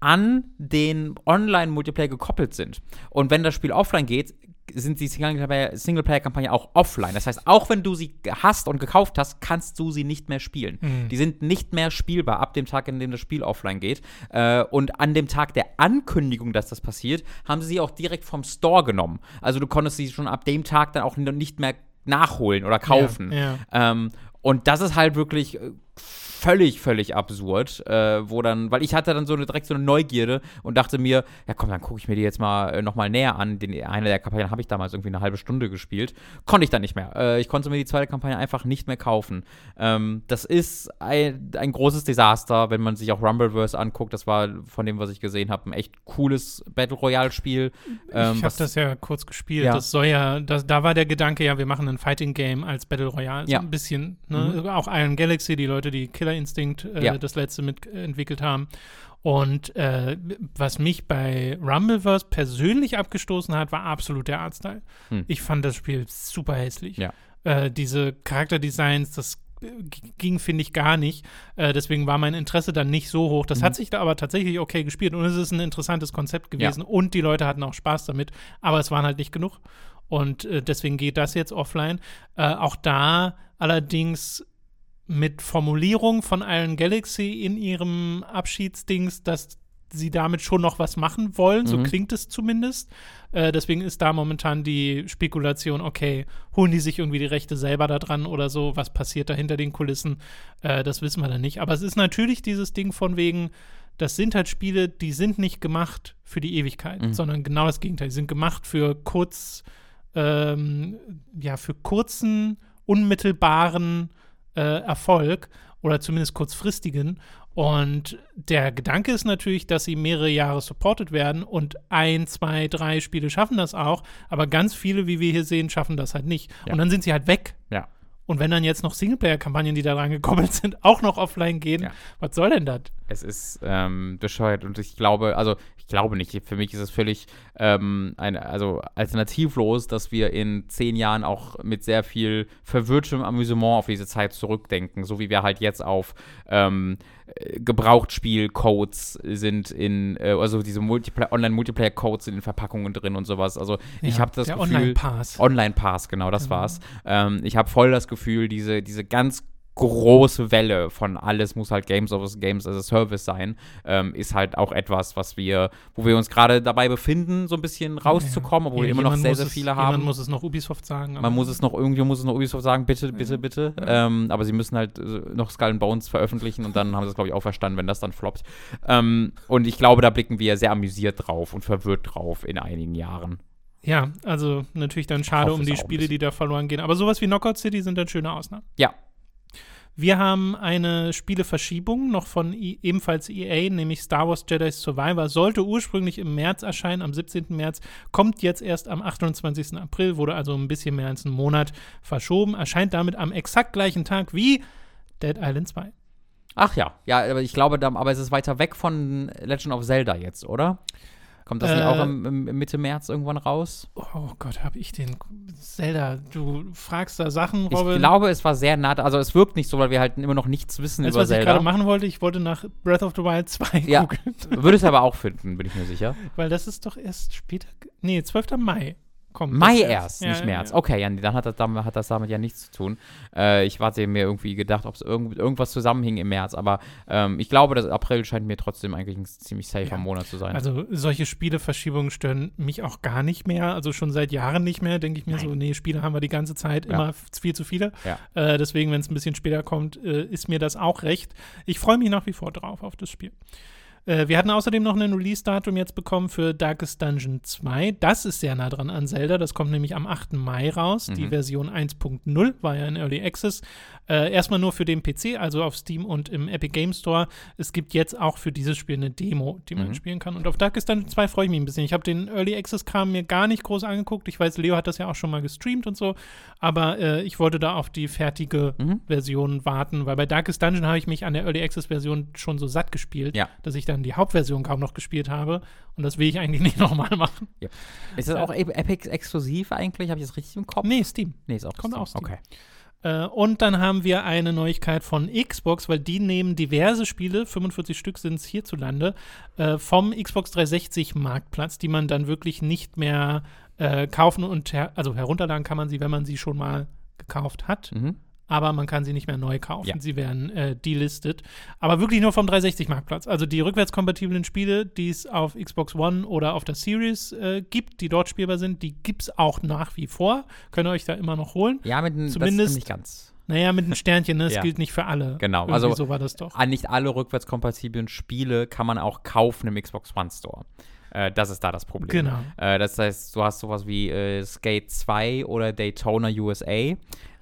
S2: an den Online-Multiplayer gekoppelt sind. Und wenn das Spiel offline geht, sind die Singleplayer- Singleplayer-Kampagne auch offline. Das heißt, auch wenn du sie hast und gekauft hast, kannst du sie nicht mehr spielen.
S1: Mhm.
S2: Die sind nicht mehr spielbar ab dem Tag, in dem das Spiel offline geht. Äh, und an dem Tag der Ankündigung, dass das passiert, haben sie sie auch direkt vom Store genommen. Also du konntest sie schon ab dem Tag dann auch nicht mehr nachholen oder kaufen.
S1: Ja, ja.
S2: Ähm, und das ist halt wirklich äh, völlig, völlig absurd, äh, wo dann, weil ich hatte dann so eine direkt so eine Neugierde und dachte mir, ja komm, dann gucke ich mir die jetzt mal äh, nochmal näher an. Den, eine der Kampagnen habe ich damals irgendwie eine halbe Stunde gespielt. Konnte ich dann nicht mehr. Äh, ich konnte mir die zweite Kampagne einfach nicht mehr kaufen. Ähm, das ist ein, ein großes Desaster, wenn man sich auch Rumbleverse anguckt. Das war von dem, was ich gesehen habe, ein echt cooles Battle Royale-Spiel. Ähm,
S1: ich habe das ja kurz gespielt.
S2: Ja.
S1: Das soll ja, das, da war der Gedanke, ja, wir machen ein Fighting Game als Battle Royale. So
S2: Ja. Mhm.
S1: ein bisschen. Ne? Auch Iron Galaxy, die Leute, die Killer Instinct äh,
S2: Ja.
S1: das letzte mitentwickelt haben. Und äh, was mich bei Rumbleverse persönlich abgestoßen hat, war absolut der Artstyle.
S2: Hm.
S1: Ich fand das Spiel super hässlich.
S2: Ja.
S1: Äh, diese Charakterdesigns, das äh, ging, finde ich, gar nicht. Äh, deswegen war mein Interesse dann nicht so hoch. Das
S2: Mhm.
S1: hat sich da aber tatsächlich okay gespielt und es ist ein interessantes Konzept gewesen und die Leute hatten auch Spaß damit, aber es waren halt nicht genug. Und äh, deswegen geht das jetzt offline. Äh, auch da allerdings mit Formulierung von Iron Galaxy in ihrem Abschiedsdings, dass sie damit schon noch was machen wollen, so
S2: Mhm.
S1: klingt es zumindest. Äh, deswegen ist da momentan die Spekulation, okay, holen die sich irgendwie die Rechte selber da dran oder so, was passiert da hinter den Kulissen, äh, das wissen wir dann nicht. Aber es ist natürlich dieses Ding von wegen, das sind halt Spiele, die sind nicht gemacht für die Ewigkeit,
S2: Mhm.
S1: sondern genau das Gegenteil. Die sind gemacht für kurz, ähm, ja, für kurzen, unmittelbaren äh, Erfolg oder zumindest kurzfristigen. Und der Gedanke ist natürlich, dass sie mehrere Jahre supported werden und ein, zwei, drei Spiele schaffen das auch, aber ganz viele, wie wir hier sehen, schaffen das halt nicht.
S2: Ja.
S1: Und dann sind sie halt weg.
S2: Ja.
S1: Und wenn dann jetzt noch Singleplayer-Kampagnen, die da dran gekoppelt sind, auch noch offline gehen,
S2: Ja.
S1: was soll denn das?
S2: Es ist ähm, bescheuert und ich glaube, also ich glaube nicht, für mich ist es völlig ähm, eine, also alternativlos, dass wir in zehn Jahren auch mit sehr viel verwirrtem Amüsement auf diese Zeit zurückdenken, so wie wir halt jetzt auf ähm, äh, Gebrauchtspiel-Codes sind in, äh, also diese Multipla Online-Multiplayer-Codes sind in Verpackungen drin und sowas. Also ich
S1: Ja,
S2: habe das
S1: der
S2: Gefühl,
S1: Online-Pass.
S2: Online-Pass, genau, das
S1: Genau.
S2: war's. Ähm, ich habe voll das Gefühl, diese, diese ganz große Welle von alles muss halt Games of Games as a Service sein, ähm, ist halt auch etwas, was wir, wo wir uns gerade dabei befinden, so ein bisschen rauszukommen, obwohl wir
S1: Ja,
S2: immer noch sehr, sehr
S1: es-
S2: viele
S1: Jemand
S2: haben.
S1: muss es noch Ubisoft sagen.
S2: Man muss es noch, irgendwie muss es noch Ubisoft sagen, bitte, bitte, bitte. Ähm, aber sie müssen halt äh, noch Skull Bones veröffentlichen und dann haben sie es, glaube ich, auch verstanden, wenn das dann floppt. Ähm, und ich glaube, da blicken wir sehr amüsiert drauf und verwirrt drauf in einigen Jahren.
S1: Ja, also natürlich dann schade
S2: hoffe
S1: um
S2: es
S1: die Spiele, die da verloren gehen. Aber sowas wie Knockout City sind dann schöne Ausnahmen.
S2: Ja.
S1: Wir haben eine Spieleverschiebung noch von I ebenfalls EA, nämlich Star Wars Jedi Survivor. Sollte ursprünglich im März erscheinen, am 17. März, kommt jetzt erst am 28. April, wurde also ein bisschen mehr als einen Monat verschoben, erscheint damit am exakt gleichen Tag wie Dead Island 2.
S2: Ach ja, ja, aber ich glaube, aber es ist weiter weg von Legend of Zelda jetzt, oder? Kommt das nicht
S1: Äh,
S2: auch im, im, im Mitte März irgendwann raus?
S1: Oh Gott, habe ich den Zelda, du fragst da Sachen, Robin.
S2: Ich glaube, es war sehr nah, also es wirkt nicht so, weil wir halt immer noch nichts wissen
S1: das,
S2: über
S1: was ich
S2: Zelda.
S1: gerade machen wollte, ich wollte nach Breath of the Wild 2
S2: Ja.
S1: gucken.
S2: Würde es aber auch finden, bin ich mir sicher.
S1: Weil das ist doch erst später. Nee, 12. Mai kommt.
S2: Mai erst,
S1: Ja,
S2: nicht
S1: ja,
S2: März.
S1: ja.
S2: Okay, ja, dann hat das, damit, hat das damit ja nichts zu tun. Äh, ich hatte mir irgendwie gedacht, ob es irgend, irgendwas zusammenhing im März, aber ähm, ich glaube, das April scheint mir trotzdem eigentlich ein ziemlich safer. Monat zu sein.
S1: Also solche Spieleverschiebungen stören mich auch gar nicht mehr. Also schon seit Jahren nicht mehr. Denke ich mir so, nee, Spiele haben wir die ganze Zeit immer viel zu viele. Äh, deswegen, wenn es ein bisschen später kommt, äh, ist mir das auch recht. Ich freue mich nach wie vor drauf auf das Spiel. Äh, wir hatten außerdem noch ein Release-Datum jetzt bekommen für Darkest Dungeon 2. Das ist sehr nah dran an Zelda. Das kommt nämlich am 8. Mai raus. Die
S2: Mhm.
S1: Version 1.0 war ja in Early Access. Äh, erstmal nur für den PC, also auf Steam und im Epic Game Store. Es gibt jetzt auch für dieses Spiel eine Demo, die man
S2: Mhm.
S1: spielen kann. Und auf Darkest Dungeon 2 freue ich mich ein bisschen. Ich habe den Early Access-Kram mir gar nicht groß angeguckt. Ich weiß, Leo hat das ja auch schon mal gestreamt und so. Aber äh, ich wollte da auf die fertige
S2: Mhm.
S1: Version warten, weil bei Darkest Dungeon habe ich mich an der Early Access-Version schon so satt gespielt,
S2: Ja.
S1: dass ich dann die Hauptversion kaum noch gespielt habe. Und das will ich eigentlich nicht nochmal machen.
S2: ist das auch E- Epic exklusiv eigentlich? Habe ich das richtig im Kopf?
S1: Nee, Steam.
S2: Nee, ist auch
S1: Kommt
S2: Steam.
S1: aus Steam.
S2: Okay.
S1: Äh, und dann haben wir eine Neuigkeit von Xbox, weil die nehmen diverse Spiele, 45 Stück sind es hierzulande, äh, vom Xbox 360 Marktplatz, die man dann wirklich nicht mehr äh, kaufen und her also herunterladen kann man sie, wenn man sie schon mal gekauft hat.
S2: Mhm.
S1: Aber man kann sie nicht mehr neu kaufen.
S2: Ja.
S1: Sie werden äh, delistet. Aber wirklich nur vom 360-Marktplatz. Also die rückwärtskompatiblen Spiele, die es auf Xbox One oder auf der Series äh, gibt, die dort spielbar sind, die gibt es auch nach wie vor. Könnt ihr euch da immer noch holen.
S2: Ja, mit einem
S1: Zumindest-
S2: nicht ganz.
S1: Naja, mit einem Sternchen, ne? Das
S2: Ja.
S1: gilt nicht für alle.
S2: Genau,
S1: Irgendwie
S2: also-
S1: so war das doch.
S2: An nicht alle rückwärtskompatiblen Spiele kann man auch kaufen im Xbox One Store. Äh, das ist da das Problem.
S1: Genau.
S2: Äh, das heißt, du hast sowas wie äh, Skate 2 oder Daytona USA.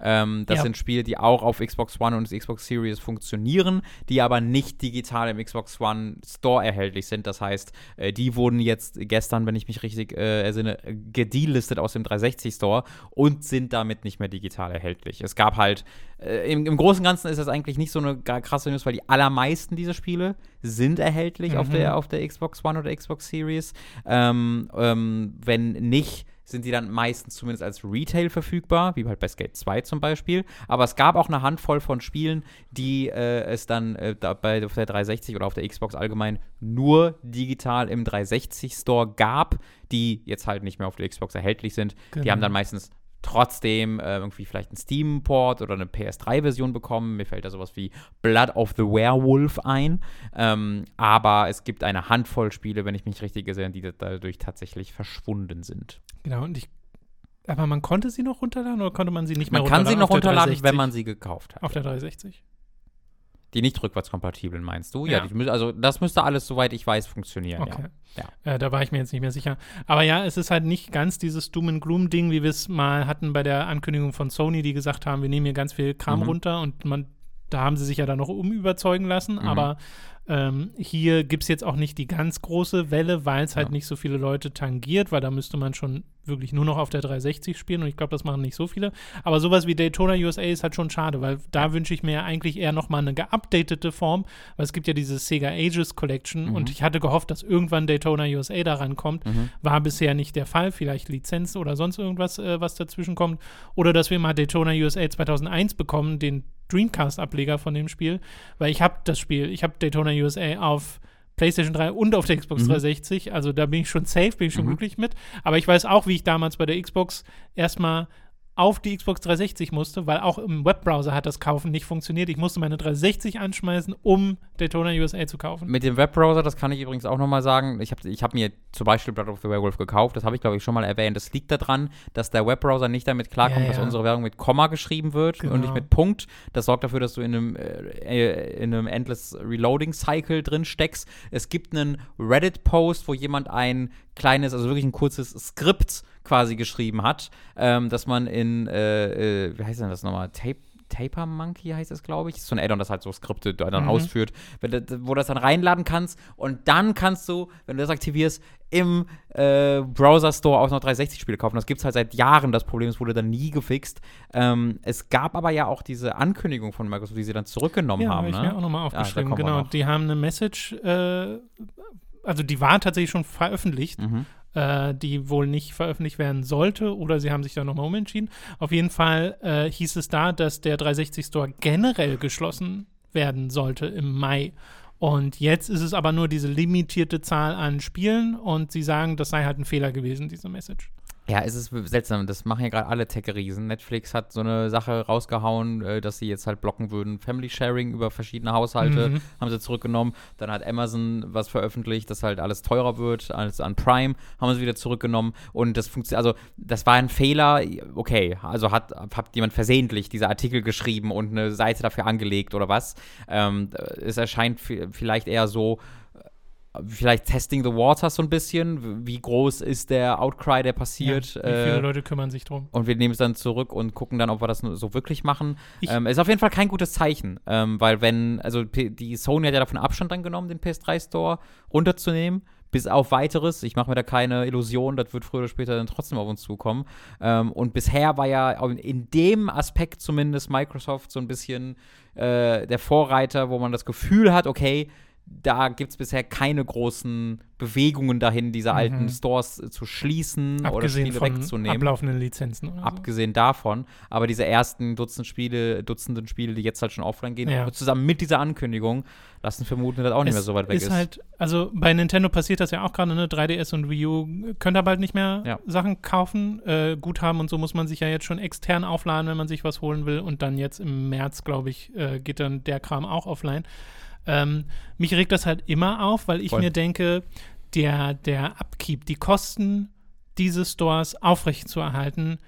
S2: Ähm, das
S1: Ja.
S2: sind Spiele, die auch auf Xbox One und Xbox Series funktionieren, die aber nicht digital im Xbox One Store erhältlich sind. Das heißt, äh, die wurden jetzt gestern, wenn ich mich richtig äh, ersinne, gedelistet aus dem 360 Store und sind damit nicht mehr digital erhältlich. Es gab halt, äh, im, im Großen und Ganzen ist das eigentlich nicht so eine krasse News, weil die allermeisten dieser Spiele sind erhältlich auf,
S1: Mhm.
S2: der, auf der Xbox One oder Xbox Series. Ähm, ähm, wenn nicht, sind die dann meistens zumindest als Retail verfügbar, wie halt bei Skate 2 zum Beispiel. Aber es gab auch eine Handvoll von Spielen, die äh, es dann äh, da bei auf der 360 oder auf der Xbox allgemein nur digital im 360 Store gab, die jetzt halt nicht mehr auf der Xbox erhältlich sind. Die
S1: Genau.
S2: haben dann meistens trotzdem äh, irgendwie vielleicht einen Steam-Port oder eine PS3-Version bekommen. Mir fällt da sowas wie Blood of the Werewolf ein. Ähm, aber es gibt eine Handvoll Spiele, wenn ich mich richtig gesehen die dadurch tatsächlich verschwunden sind.
S1: Genau, und ich aber man konnte sie noch runterladen oder konnte man sie nicht mehr
S2: Man kann
S1: runterladen?
S2: sie noch runterladen,
S1: 360?
S2: wenn man sie gekauft hat.
S1: Auf der 360.
S2: Die nicht rückwärtskompatiblen meinst du?
S1: Ja.
S2: Ja, die, also das müsste alles, soweit ich weiß, funktionieren.
S1: Okay.
S2: Ja.
S1: Äh, da war ich mir jetzt nicht mehr sicher. Aber ja, es ist halt nicht ganz dieses Doom and Gloom-Ding, wie wir es mal hatten bei der Ankündigung von Sony, die gesagt haben, wir nehmen hier ganz viel Kram
S2: Mhm.
S1: runter und man, da haben sie sich ja dann noch umüberzeugen lassen.
S2: Mhm.
S1: Aber ähm, hier gibt es jetzt auch nicht die ganz große Welle, weil es halt
S2: Ja.
S1: nicht so viele Leute tangiert, weil da müsste man schon wirklich nur noch auf der 360 spielen und ich glaube, das machen nicht so viele. Aber sowas wie Daytona USA ist halt schon schade, weil da wünsche ich mir eigentlich eher noch mal eine geupdatete Form, weil es gibt ja diese Sega Ages Collection
S2: Mhm.
S1: und ich hatte gehofft, dass irgendwann Daytona USA daran kommt.
S2: Mhm.
S1: War bisher nicht der Fall, vielleicht Lizenz oder sonst irgendwas, äh, was dazwischen kommt. Oder dass wir mal Daytona USA 2001 bekommen, den Dreamcast-Ableger von dem Spiel, weil ich habe das Spiel, ich habe Daytona USA auf PlayStation 3 und auf der Xbox
S2: Mhm.
S1: 360, also da bin ich schon safe, bin ich schon
S2: Mhm.
S1: glücklich mit. Aber ich weiß auch, wie ich damals bei der Xbox erstmal auf die Xbox 360 musste, weil auch im Webbrowser hat das Kaufen nicht funktioniert. Ich musste meine 360 anschmeißen, um Daytona USA zu kaufen.
S2: Mit dem Webbrowser, das kann ich übrigens auch nochmal sagen, ich habe ich hab mir zum Beispiel Blood of the Werewolf gekauft, das habe ich glaube ich schon mal erwähnt. Das liegt daran, dass der Webbrowser nicht damit klarkommt,
S1: Ja,
S2: dass
S1: ja.
S2: unsere Werbung mit Komma geschrieben wird und
S1: Genau.
S2: nicht mit Punkt. Das sorgt dafür, dass du in einem, äh, in einem Endless Reloading Cycle drin steckst. Es gibt einen Reddit-Post, wo jemand ein kleines, also wirklich ein kurzes Skript quasi geschrieben hat, ähm, dass man in, äh, äh, wie heißt denn das nochmal, Tape Taper Monkey heißt es, glaube ich. Das ist so ein Addon, das halt so Skripte da dann
S1: Mhm.
S2: ausführt, wo du das dann reinladen kannst. Und dann kannst du, wenn du das aktivierst, im äh, Browser Store auch noch 360-Spiele kaufen. Das gibt es halt seit Jahren. Das Problem ist, wurde dann nie gefixt. Ähm, es gab aber ja auch diese Ankündigung von Microsoft, die sie dann zurückgenommen
S1: Ja,
S2: haben.
S1: habe ich
S2: ne?
S1: mir auch nochmal
S2: da
S1: aufgeschrieben.
S2: wir
S1: genau, die haben eine Message, äh, also die war tatsächlich schon veröffentlicht,
S2: Mhm.
S1: Äh, die wohl nicht veröffentlicht werden sollte oder sie haben sich da nochmal umentschieden. Auf jeden Fall äh, hieß es da, dass der 360 Store generell geschlossen werden sollte im Mai. Und jetzt ist es aber nur diese limitierte Zahl an Spielen und sie sagen, das sei halt ein Fehler gewesen, diese Message.
S2: Ja, es ist seltsam. Das machen ja gerade alle Tech-Riesen. Netflix hat so eine Sache rausgehauen, äh, dass sie jetzt halt blocken würden. Family Sharing über verschiedene Haushalte
S1: Mhm.
S2: haben sie zurückgenommen. Dann hat Amazon was veröffentlicht, dass halt alles teurer wird als an Prime. Haben sie wieder zurückgenommen. Und das funktioniert, also das war ein Fehler. Okay, also hat, hat jemand versehentlich diese Artikel geschrieben und eine Seite dafür angelegt oder was. Ähm, es erscheint vi- vielleicht eher so, vielleicht Testing the Waters so ein bisschen. Wie groß ist der Outcry, der passiert?
S1: Ja, wie viele
S2: äh,
S1: Leute kümmern sich drum?
S2: und wir nehmen es dann zurück und gucken dann, ob wir das so wirklich machen. Ähm, ist auf jeden Fall kein gutes Zeichen, ähm, weil wenn, also die Sony hat ja davon Abstand dann genommen, den PS3 Store runterzunehmen, bis auf weiteres. Ich mache mir da keine Illusion, das wird früher oder später dann trotzdem auf uns zukommen. Ähm, und bisher war ja in dem Aspekt zumindest Microsoft so ein bisschen äh, der Vorreiter, wo man das Gefühl hat, okay, da gibt es bisher keine großen Bewegungen dahin, diese
S1: Mhm.
S2: alten Stores äh, zu schließen oder
S1: Abgesehen
S2: Spiele
S1: von
S2: wegzunehmen.
S1: ablaufenden Lizenzen. Oder so.
S2: Abgesehen davon, aber diese ersten Dutzend Spiele, Dutzenden Spiele, die jetzt halt schon offline gehen,
S1: Ja.
S2: zusammen mit dieser Ankündigung, lassen vermuten, dass das auch nicht
S1: Es
S2: mehr so weit weg ist.
S1: ist halt, also bei Nintendo passiert das ja auch gerade, ne? 3DS und Wii U könnt ihr bald nicht mehr
S2: Ja.
S1: Sachen kaufen. Äh, Guthaben und so muss man sich ja jetzt schon extern aufladen, wenn man sich was holen will. Und dann jetzt im März, glaube ich, äh, geht dann der Kram auch offline. Ähm, mich regt das halt immer auf, weil ich
S2: Voll.
S1: mir denke, der, der Upkeep, die Kosten dieses Stores aufrechtzuerhalten,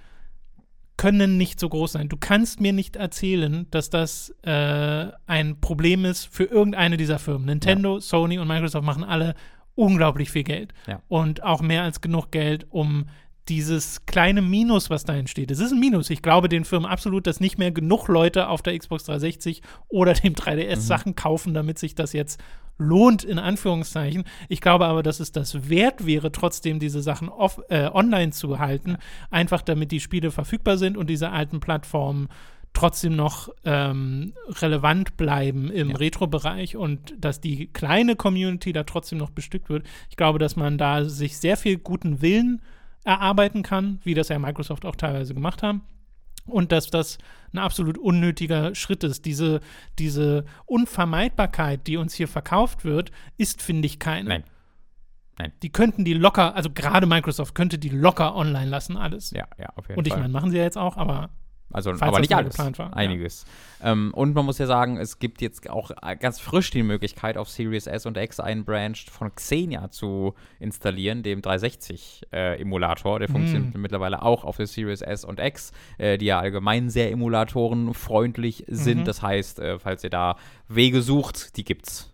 S1: können nicht so groß sein. Du kannst mir nicht erzählen, dass das äh, ein Problem ist für irgendeine dieser Firmen. Nintendo, Sony und Microsoft machen alle unglaublich viel Geld.
S2: Ja.
S1: Und auch mehr als genug Geld, um dieses kleine Minus, was da entsteht. Es ist ein Minus. Ich glaube den Firmen absolut, dass nicht mehr genug Leute auf der Xbox 360 oder dem 3DS
S2: Mhm.
S1: Sachen kaufen, damit sich das jetzt lohnt, in Anführungszeichen. Ich glaube aber, dass es das wert wäre, trotzdem diese Sachen off, äh, online zu halten, einfach damit die Spiele verfügbar sind und diese alten Plattformen trotzdem noch ähm, relevant bleiben im
S2: Ja.
S1: Retro-Bereich und dass die kleine Community da trotzdem noch bestückt wird. Ich glaube, dass man da sich sehr viel guten Willen erarbeiten kann, wie das ja Microsoft auch teilweise gemacht haben. Und dass das ein absolut unnötiger Schritt ist. Diese, diese Unvermeidbarkeit, die uns hier verkauft wird, ist, finde ich, keine.
S2: Nein. Nein.
S1: Die könnten die locker, also gerade Microsoft könnte die locker online lassen, alles.
S2: Ja, ja, auf jeden
S1: Und ich
S2: Fall.
S1: meine, machen sie ja jetzt auch, aber
S2: Also,
S1: Falls
S2: aber nicht alles.
S1: war, ja.
S2: Einiges. Ähm, und man muss ja sagen, es gibt jetzt auch äh, ganz frisch die Möglichkeit, auf Series S und X einen Branch von Xenia zu installieren, dem 360-Emulator. Der funktioniert
S1: Mm.
S2: mittlerweile auch auf der Series S und X, äh, die ja allgemein sehr emulatorenfreundlich sind.
S1: Mhm.
S2: Das heißt, äh, falls ihr da Wege sucht, die gibt's.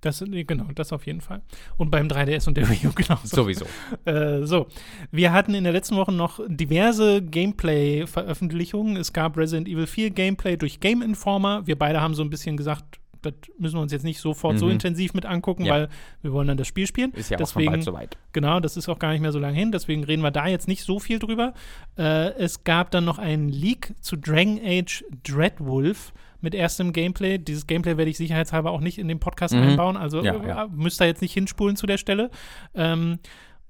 S1: Das, nee, genau, das auf jeden Fall. Und beim 3DS und der Wii U genauso.
S2: Sowieso.
S1: Äh, so, wir hatten in der letzten Woche noch diverse Gameplay-Veröffentlichungen. Es gab Resident Evil 4 Gameplay durch Game Informer. Wir beide haben so ein bisschen gesagt, das müssen wir uns jetzt nicht sofort so
S2: Mhm.
S1: intensiv mit angucken,
S2: Ja.
S1: weil wir wollen dann das Spiel spielen.
S2: Ist ja auch
S1: Deswegen,
S2: bald soweit.
S1: genau, das ist auch gar nicht mehr so lange hin, deswegen reden wir da jetzt nicht so viel drüber. Äh, es gab dann noch einen Leak zu Dragon Age Dreadwolf mit erstem Gameplay. Dieses Gameplay werde ich sicherheitshalber auch nicht in den Podcast
S2: Mhm.
S1: einbauen, also
S2: Ja,
S1: äh,
S2: ja.
S1: müsst ihr jetzt nicht hinspulen zu der Stelle. Ähm,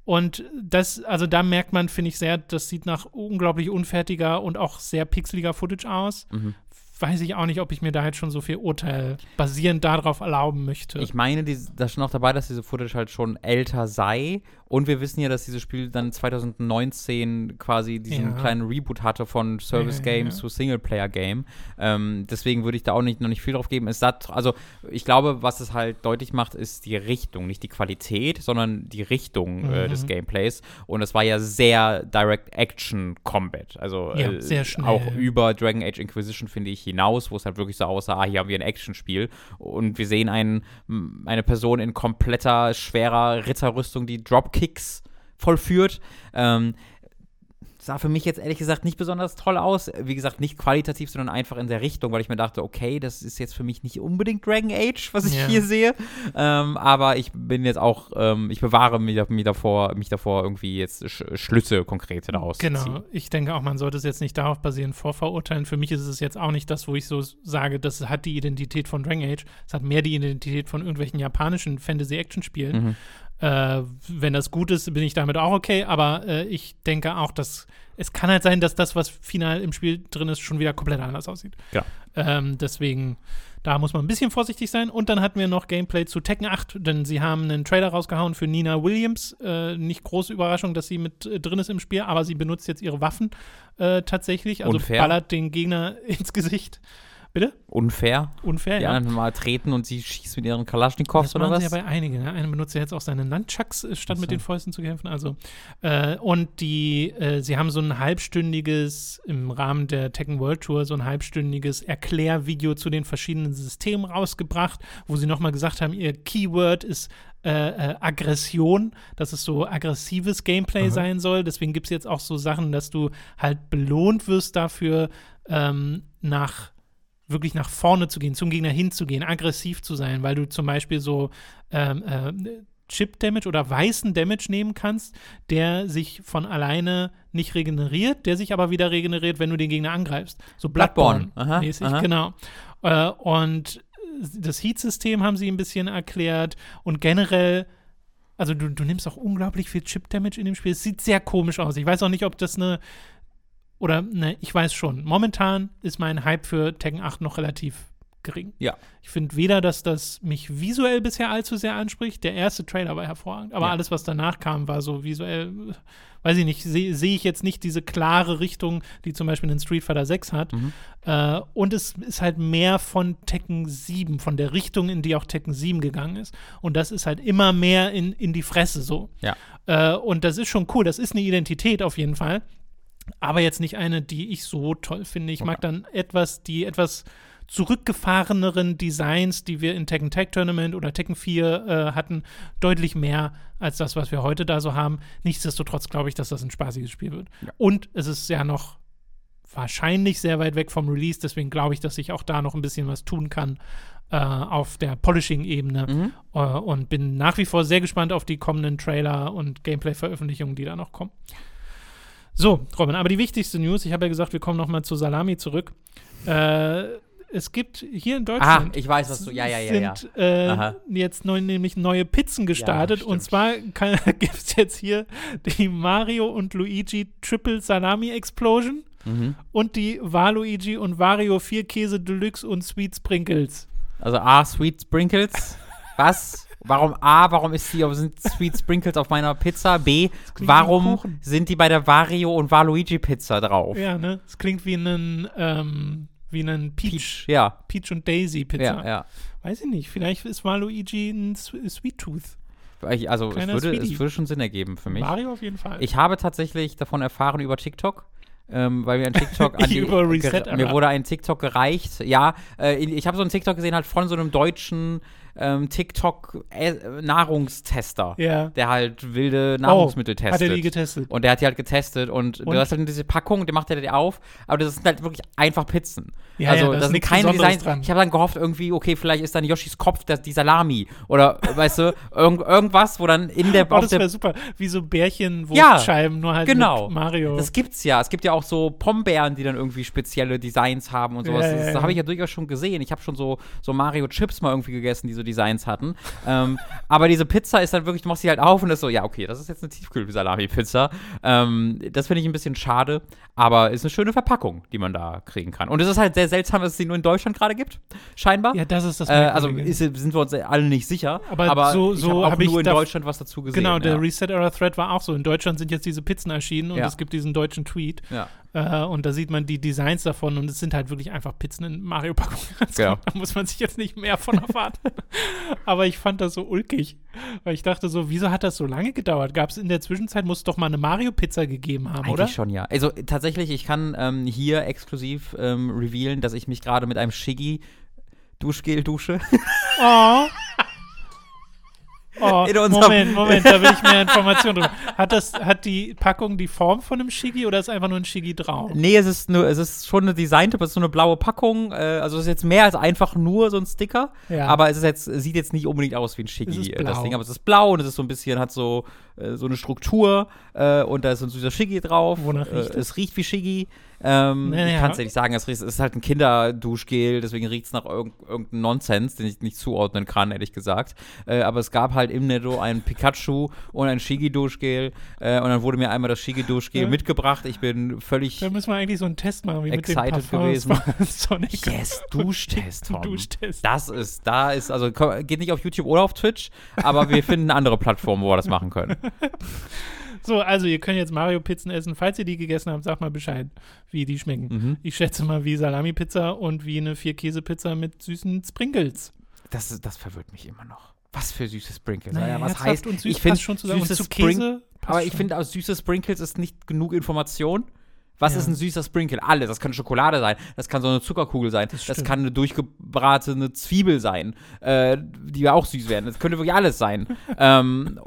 S1: und das, also da merkt man, finde ich sehr, das sieht nach unglaublich unfertiger und auch sehr pixeliger Footage aus.
S2: Mhm.
S1: Weiß ich auch nicht, ob ich mir da jetzt schon so viel Urteil basierend darauf erlauben möchte.
S2: Ich meine, die, da schon noch dabei, dass diese Footage halt schon älter sei. Und wir wissen ja, dass dieses Spiel dann 2019 quasi diesen
S1: Ja.
S2: kleinen Reboot hatte von Service
S1: Ja,
S2: Game
S1: ja.
S2: zu Singleplayer Game. Ähm, deswegen würde ich da auch nicht, noch nicht viel drauf geben. Es hat, also ich glaube, was es halt deutlich macht, ist die Richtung, nicht die Qualität, sondern die Richtung äh,
S1: Mhm.
S2: des Gameplays. Und es war ja sehr Direct Action Combat. Also
S1: Ja,
S2: äh,
S1: sehr schnell.
S2: auch über Dragon Age Inquisition finde ich hinaus, wo es halt wirklich so aussah, ah, hier haben wir ein Actionspiel und wir sehen einen, eine Person in kompletter, schwerer Ritterrüstung, die Dropkicks vollführt. Ähm, sah für mich jetzt ehrlich gesagt nicht besonders toll aus. Wie gesagt, nicht qualitativ, sondern einfach in der Richtung, weil ich mir dachte, okay, das ist jetzt für mich nicht unbedingt Dragon Age, was ich
S1: Ja.
S2: hier sehe. Ähm, aber ich bin jetzt auch, ähm, ich bewahre mich, mich, davor, mich davor, irgendwie jetzt Sch Schlüsse konkrete daraus zu ziehen.
S1: Genau, ich denke auch, man sollte es jetzt nicht darauf basierend vorverurteilen. Für mich ist es jetzt auch nicht das, wo ich so sage, das hat die Identität von Dragon Age. Es hat mehr die Identität von irgendwelchen japanischen Fantasy-Action-Spielen.
S2: Mhm.
S1: Äh, wenn das gut ist, bin ich damit auch okay, aber äh, ich denke auch, dass es kann halt sein, dass das, was final im Spiel drin ist, schon wieder komplett anders aussieht.
S2: Ja.
S1: Ähm, deswegen, da muss man ein bisschen vorsichtig sein. Und dann hatten wir noch Gameplay zu Tekken 8, denn sie haben einen Trailer rausgehauen für Nina Williams. Äh, nicht große Überraschung, dass sie mit äh, drin ist im Spiel, aber sie benutzt jetzt ihre Waffen äh, tatsächlich. Also
S2: Unfair.
S1: ballert den Gegner ins Gesicht. Bitte?
S2: Unfair.
S1: Unfair,
S2: Die
S1: ja.
S2: anderen mal treten und sie schießt mit ihren Kalaschnikows
S1: Das
S2: oder was?
S1: sie ja bei einigen. Ne? Einer benutzt ja jetzt auch seine Nunchucks, äh, statt
S2: Ach
S1: mit
S2: so.
S1: den Fäusten zu kämpfen. Also, äh, und die, äh, sie haben so ein halbstündiges, im Rahmen der Tekken World Tour, so ein halbstündiges Erklärvideo zu den verschiedenen Systemen rausgebracht, wo sie nochmal gesagt haben, ihr Keyword ist äh, äh, Aggression, dass es so aggressives Gameplay
S2: Aha.
S1: sein soll. Deswegen gibt es jetzt auch so Sachen, dass du halt belohnt wirst dafür, ähm, nach wirklich nach vorne zu gehen, zum Gegner hinzugehen, aggressiv zu sein, weil du zum Beispiel so ähm, äh, Chip-Damage oder weißen Damage nehmen kannst, der sich von alleine nicht regeneriert, der sich aber wieder regeneriert, wenn du den Gegner angreifst. So Bloodborne-mäßig, genau. Äh, und das Heat-System haben sie ein bisschen erklärt und generell also du, du nimmst auch unglaublich viel Chip-Damage in dem Spiel. Es sieht sehr komisch aus. Ich weiß auch nicht, ob das eine oder ne, ich weiß schon. Momentan ist mein Hype für Tekken 8 noch relativ gering.
S2: Ja.
S1: Ich finde weder, dass das mich visuell bisher allzu sehr anspricht. Der erste Trailer war hervorragend, aber
S2: Ja.
S1: alles, was danach kam, war so visuell, weiß ich nicht, sehe seh ich jetzt nicht diese klare Richtung, die zum Beispiel ein Street Fighter 6 hat.
S2: Mhm.
S1: Äh, und es ist halt mehr von Tekken 7, von der Richtung, in die auch Tekken 7 gegangen ist. Und das ist halt immer mehr in, in die Fresse so.
S2: Ja.
S1: Äh, und das ist schon cool, das ist eine Identität auf jeden Fall. Aber jetzt nicht eine, die ich so toll finde. Ich mag
S2: Okay.
S1: dann etwas, die etwas zurückgefahreneren Designs, die wir in Tekken Tag Tournament oder Tekken 4 äh, hatten, deutlich mehr als das, was wir heute da so haben. Nichtsdestotrotz glaube ich, dass das ein spaßiges Spiel wird.
S2: Ja.
S1: Und es ist ja noch wahrscheinlich sehr weit weg vom Release, deswegen glaube ich, dass ich auch da noch ein bisschen was tun kann äh, auf der Polishing-Ebene
S2: Mhm.
S1: äh, und bin nach wie vor sehr gespannt auf die kommenden Trailer und Gameplay-Veröffentlichungen, die da noch kommen. So, Robin, aber die wichtigste News, ich habe ja gesagt, wir kommen noch mal zu Salami zurück. Äh, es gibt hier in
S2: Ah,
S1: Deutschland
S2: ich weiß, was du. Ja, ja, ja, ja.
S1: sind äh, jetzt neu, nämlich neue Pizzen gestartet. und
S2: stimmt.
S1: zwar gibt es jetzt hier die Mario und Luigi Triple Salami Explosion
S2: Mhm.
S1: und die Waluigi und Wario 4 Käse Deluxe und Sweet Sprinkles.
S2: Also A, Sweet Sprinkles. Was? Warum A, warum ist die, sind Sweet Sprinkles auf meiner Pizza? B, warum sind die bei der Vario und Waluigi Pizza drauf?
S1: Ja, ne? Es klingt wie ein, ähm, wie ein Peach,
S2: Ja,
S1: Peach und Daisy Pizza.
S2: ja, ja.
S1: Weiß ich nicht. Vielleicht ist Waluigi ein Sweet Tooth.
S2: Also es würde,
S1: Sweetie.
S2: es würde schon Sinn ergeben für mich.
S1: Mario auf jeden Fall.
S2: Ich habe tatsächlich davon erfahren über TikTok. Ähm, weil mir ein TikTok an die,
S1: über Reset
S2: mir wurde ein TikTok gereicht. Ja, äh, ich habe so einen TikTok gesehen halt von so einem deutschen ähm, TikTok äh, Nahrungstester,
S1: ja.
S2: der halt wilde Nahrungsmittel
S1: oh, Hat er
S2: testet.
S1: die getestet?
S2: und der hat die halt getestet und,
S1: Und?
S2: du hast halt diese Packung, die macht er dir auf, aber das sind halt wirklich einfach Pizzen.
S1: Ja,
S2: also
S1: ja, da ist
S2: das sind keine Designs.
S1: dran.
S2: Ich habe dann gehofft irgendwie, okay, vielleicht ist dann Yoshis Kopf das, die Salami oder weißt du, irgend, irgendwas, wo dann in der
S1: Oh, das
S2: der
S1: wäre super. Wie so Bärchen,
S2: Ja,
S1: Wurstscheiben, nur halt
S2: genau.
S1: mit Mario.
S2: Das gibt's ja. Es gibt ja auch so Pombeeren, die dann irgendwie spezielle Designs haben und sowas.
S1: Ja, ja,
S2: das
S1: ja.
S2: das habe ich ja durchaus schon gesehen. Ich habe schon so, so Mario Chips mal irgendwie gegessen, die so Designs hatten. ähm, aber diese Pizza ist dann wirklich, du machst sie halt auf und ist so, ja, okay, das ist jetzt eine Tiefkühl-Salami-Pizza. Ähm, das finde ich ein bisschen schade, aber ist eine schöne Verpackung, die man da kriegen kann. Und es ist halt sehr seltsam, dass es sie nur in Deutschland gerade gibt, scheinbar.
S1: ja, das ist das
S2: äh, also ist, sind wir uns alle nicht sicher.
S1: Aber so-
S2: ich
S1: so
S2: habe
S1: hab ich
S2: nur in Deutschland was dazu gesehen.
S1: Genau, der
S2: ja.
S1: Reset Era Thread war auch so. In Deutschland sind jetzt diese Pizzen erschienen und
S2: Ja.
S1: es gibt diesen deutschen Tweet.
S2: ja.
S1: Äh, und da sieht man die Designs davon und es sind halt wirklich einfach Pizzen in Mario-Packungen.
S2: Genau.
S1: Da muss man sich jetzt nicht mehr von erwarten. Aber ich fand das so ulkig, weil ich dachte so, wieso hat das so lange gedauert? Gab es in der Zwischenzeit, muss es doch mal eine Mario-Pizza gegeben haben,
S2: Eigentlich
S1: oder?
S2: schon, ja. Also tatsächlich, ich kann ähm, hier exklusiv ähm, revealen, dass ich mich gerade mit einem Shiggy Duschgel dusche.
S1: Oh. Oh, Moment, Moment, da will ich mehr Informationen drüber. Hat, das, hat die Packung die Form von einem Shiggy oder ist einfach nur ein Shiggy drauf?
S2: nee, es ist nur, es ist schon eine Designtipp, es ist so eine blaue Packung. Äh, also es ist jetzt mehr als einfach nur so ein Sticker.
S1: Ja.
S2: Aber es ist jetzt, sieht jetzt nicht unbedingt aus wie ein
S1: ist
S2: äh, das. Ding. Aber es ist blau und es ist so ein bisschen, hat so, äh, so eine Struktur äh, und da ist so ein süßer Shiggy drauf.
S1: Wonach
S2: äh,
S1: riecht es?
S2: es riecht wie Shiggy. Ähm,
S1: Naja.
S2: Ich kann es ja nicht sagen, es, riecht, es ist halt ein Kinderduschgel, deswegen riecht es nach irg irgendeinem Nonsens, den ich nicht zuordnen kann, ehrlich gesagt. Äh, aber es gab halt im Netto ein Pikachu und ein Shigi-Duschgel äh, und dann wurde mir einmal das Shigi-Duschgel
S1: Ja.
S2: mitgebracht. Ich bin völlig
S1: Da müssen wir eigentlich so einen Test machen, wie mit
S2: Excited
S1: Parfums
S2: gewesen.
S1: von Sonic.
S2: Yes, Duschtest, Tom.
S1: Duschtest.
S2: Das ist, da ist, also geht nicht auf YouTube oder auf Twitch, aber wir finden eine andere Plattform, wo wir das machen können.
S1: So, also ihr könnt jetzt Mario-Pizzen essen. Falls ihr die gegessen habt, sagt mal Bescheid, wie die schmecken.
S2: Mhm.
S1: Ich schätze mal wie Salami-Pizza und wie eine Vier-Käse-Pizza mit süßen Sprinkles.
S2: Das, ist- das verwirrt mich immer noch. Was für süße Sprinkles.
S1: Naja,
S2: was heißt,
S1: und süß
S2: ich finde
S1: schon zusammen.
S2: Süße
S1: passt
S2: Aber ich finde, aus süße Sprinkles ist nicht genug Information. Was
S1: Ja.
S2: ist ein süßer Sprinkle? Alles. Das kann Schokolade sein, das kann so eine Zuckerkugel sein, das,
S1: stimmt.
S2: kann eine durchgebratene Zwiebel sein, äh, die ja auch süß werden. Das könnte wirklich alles sein. ähm,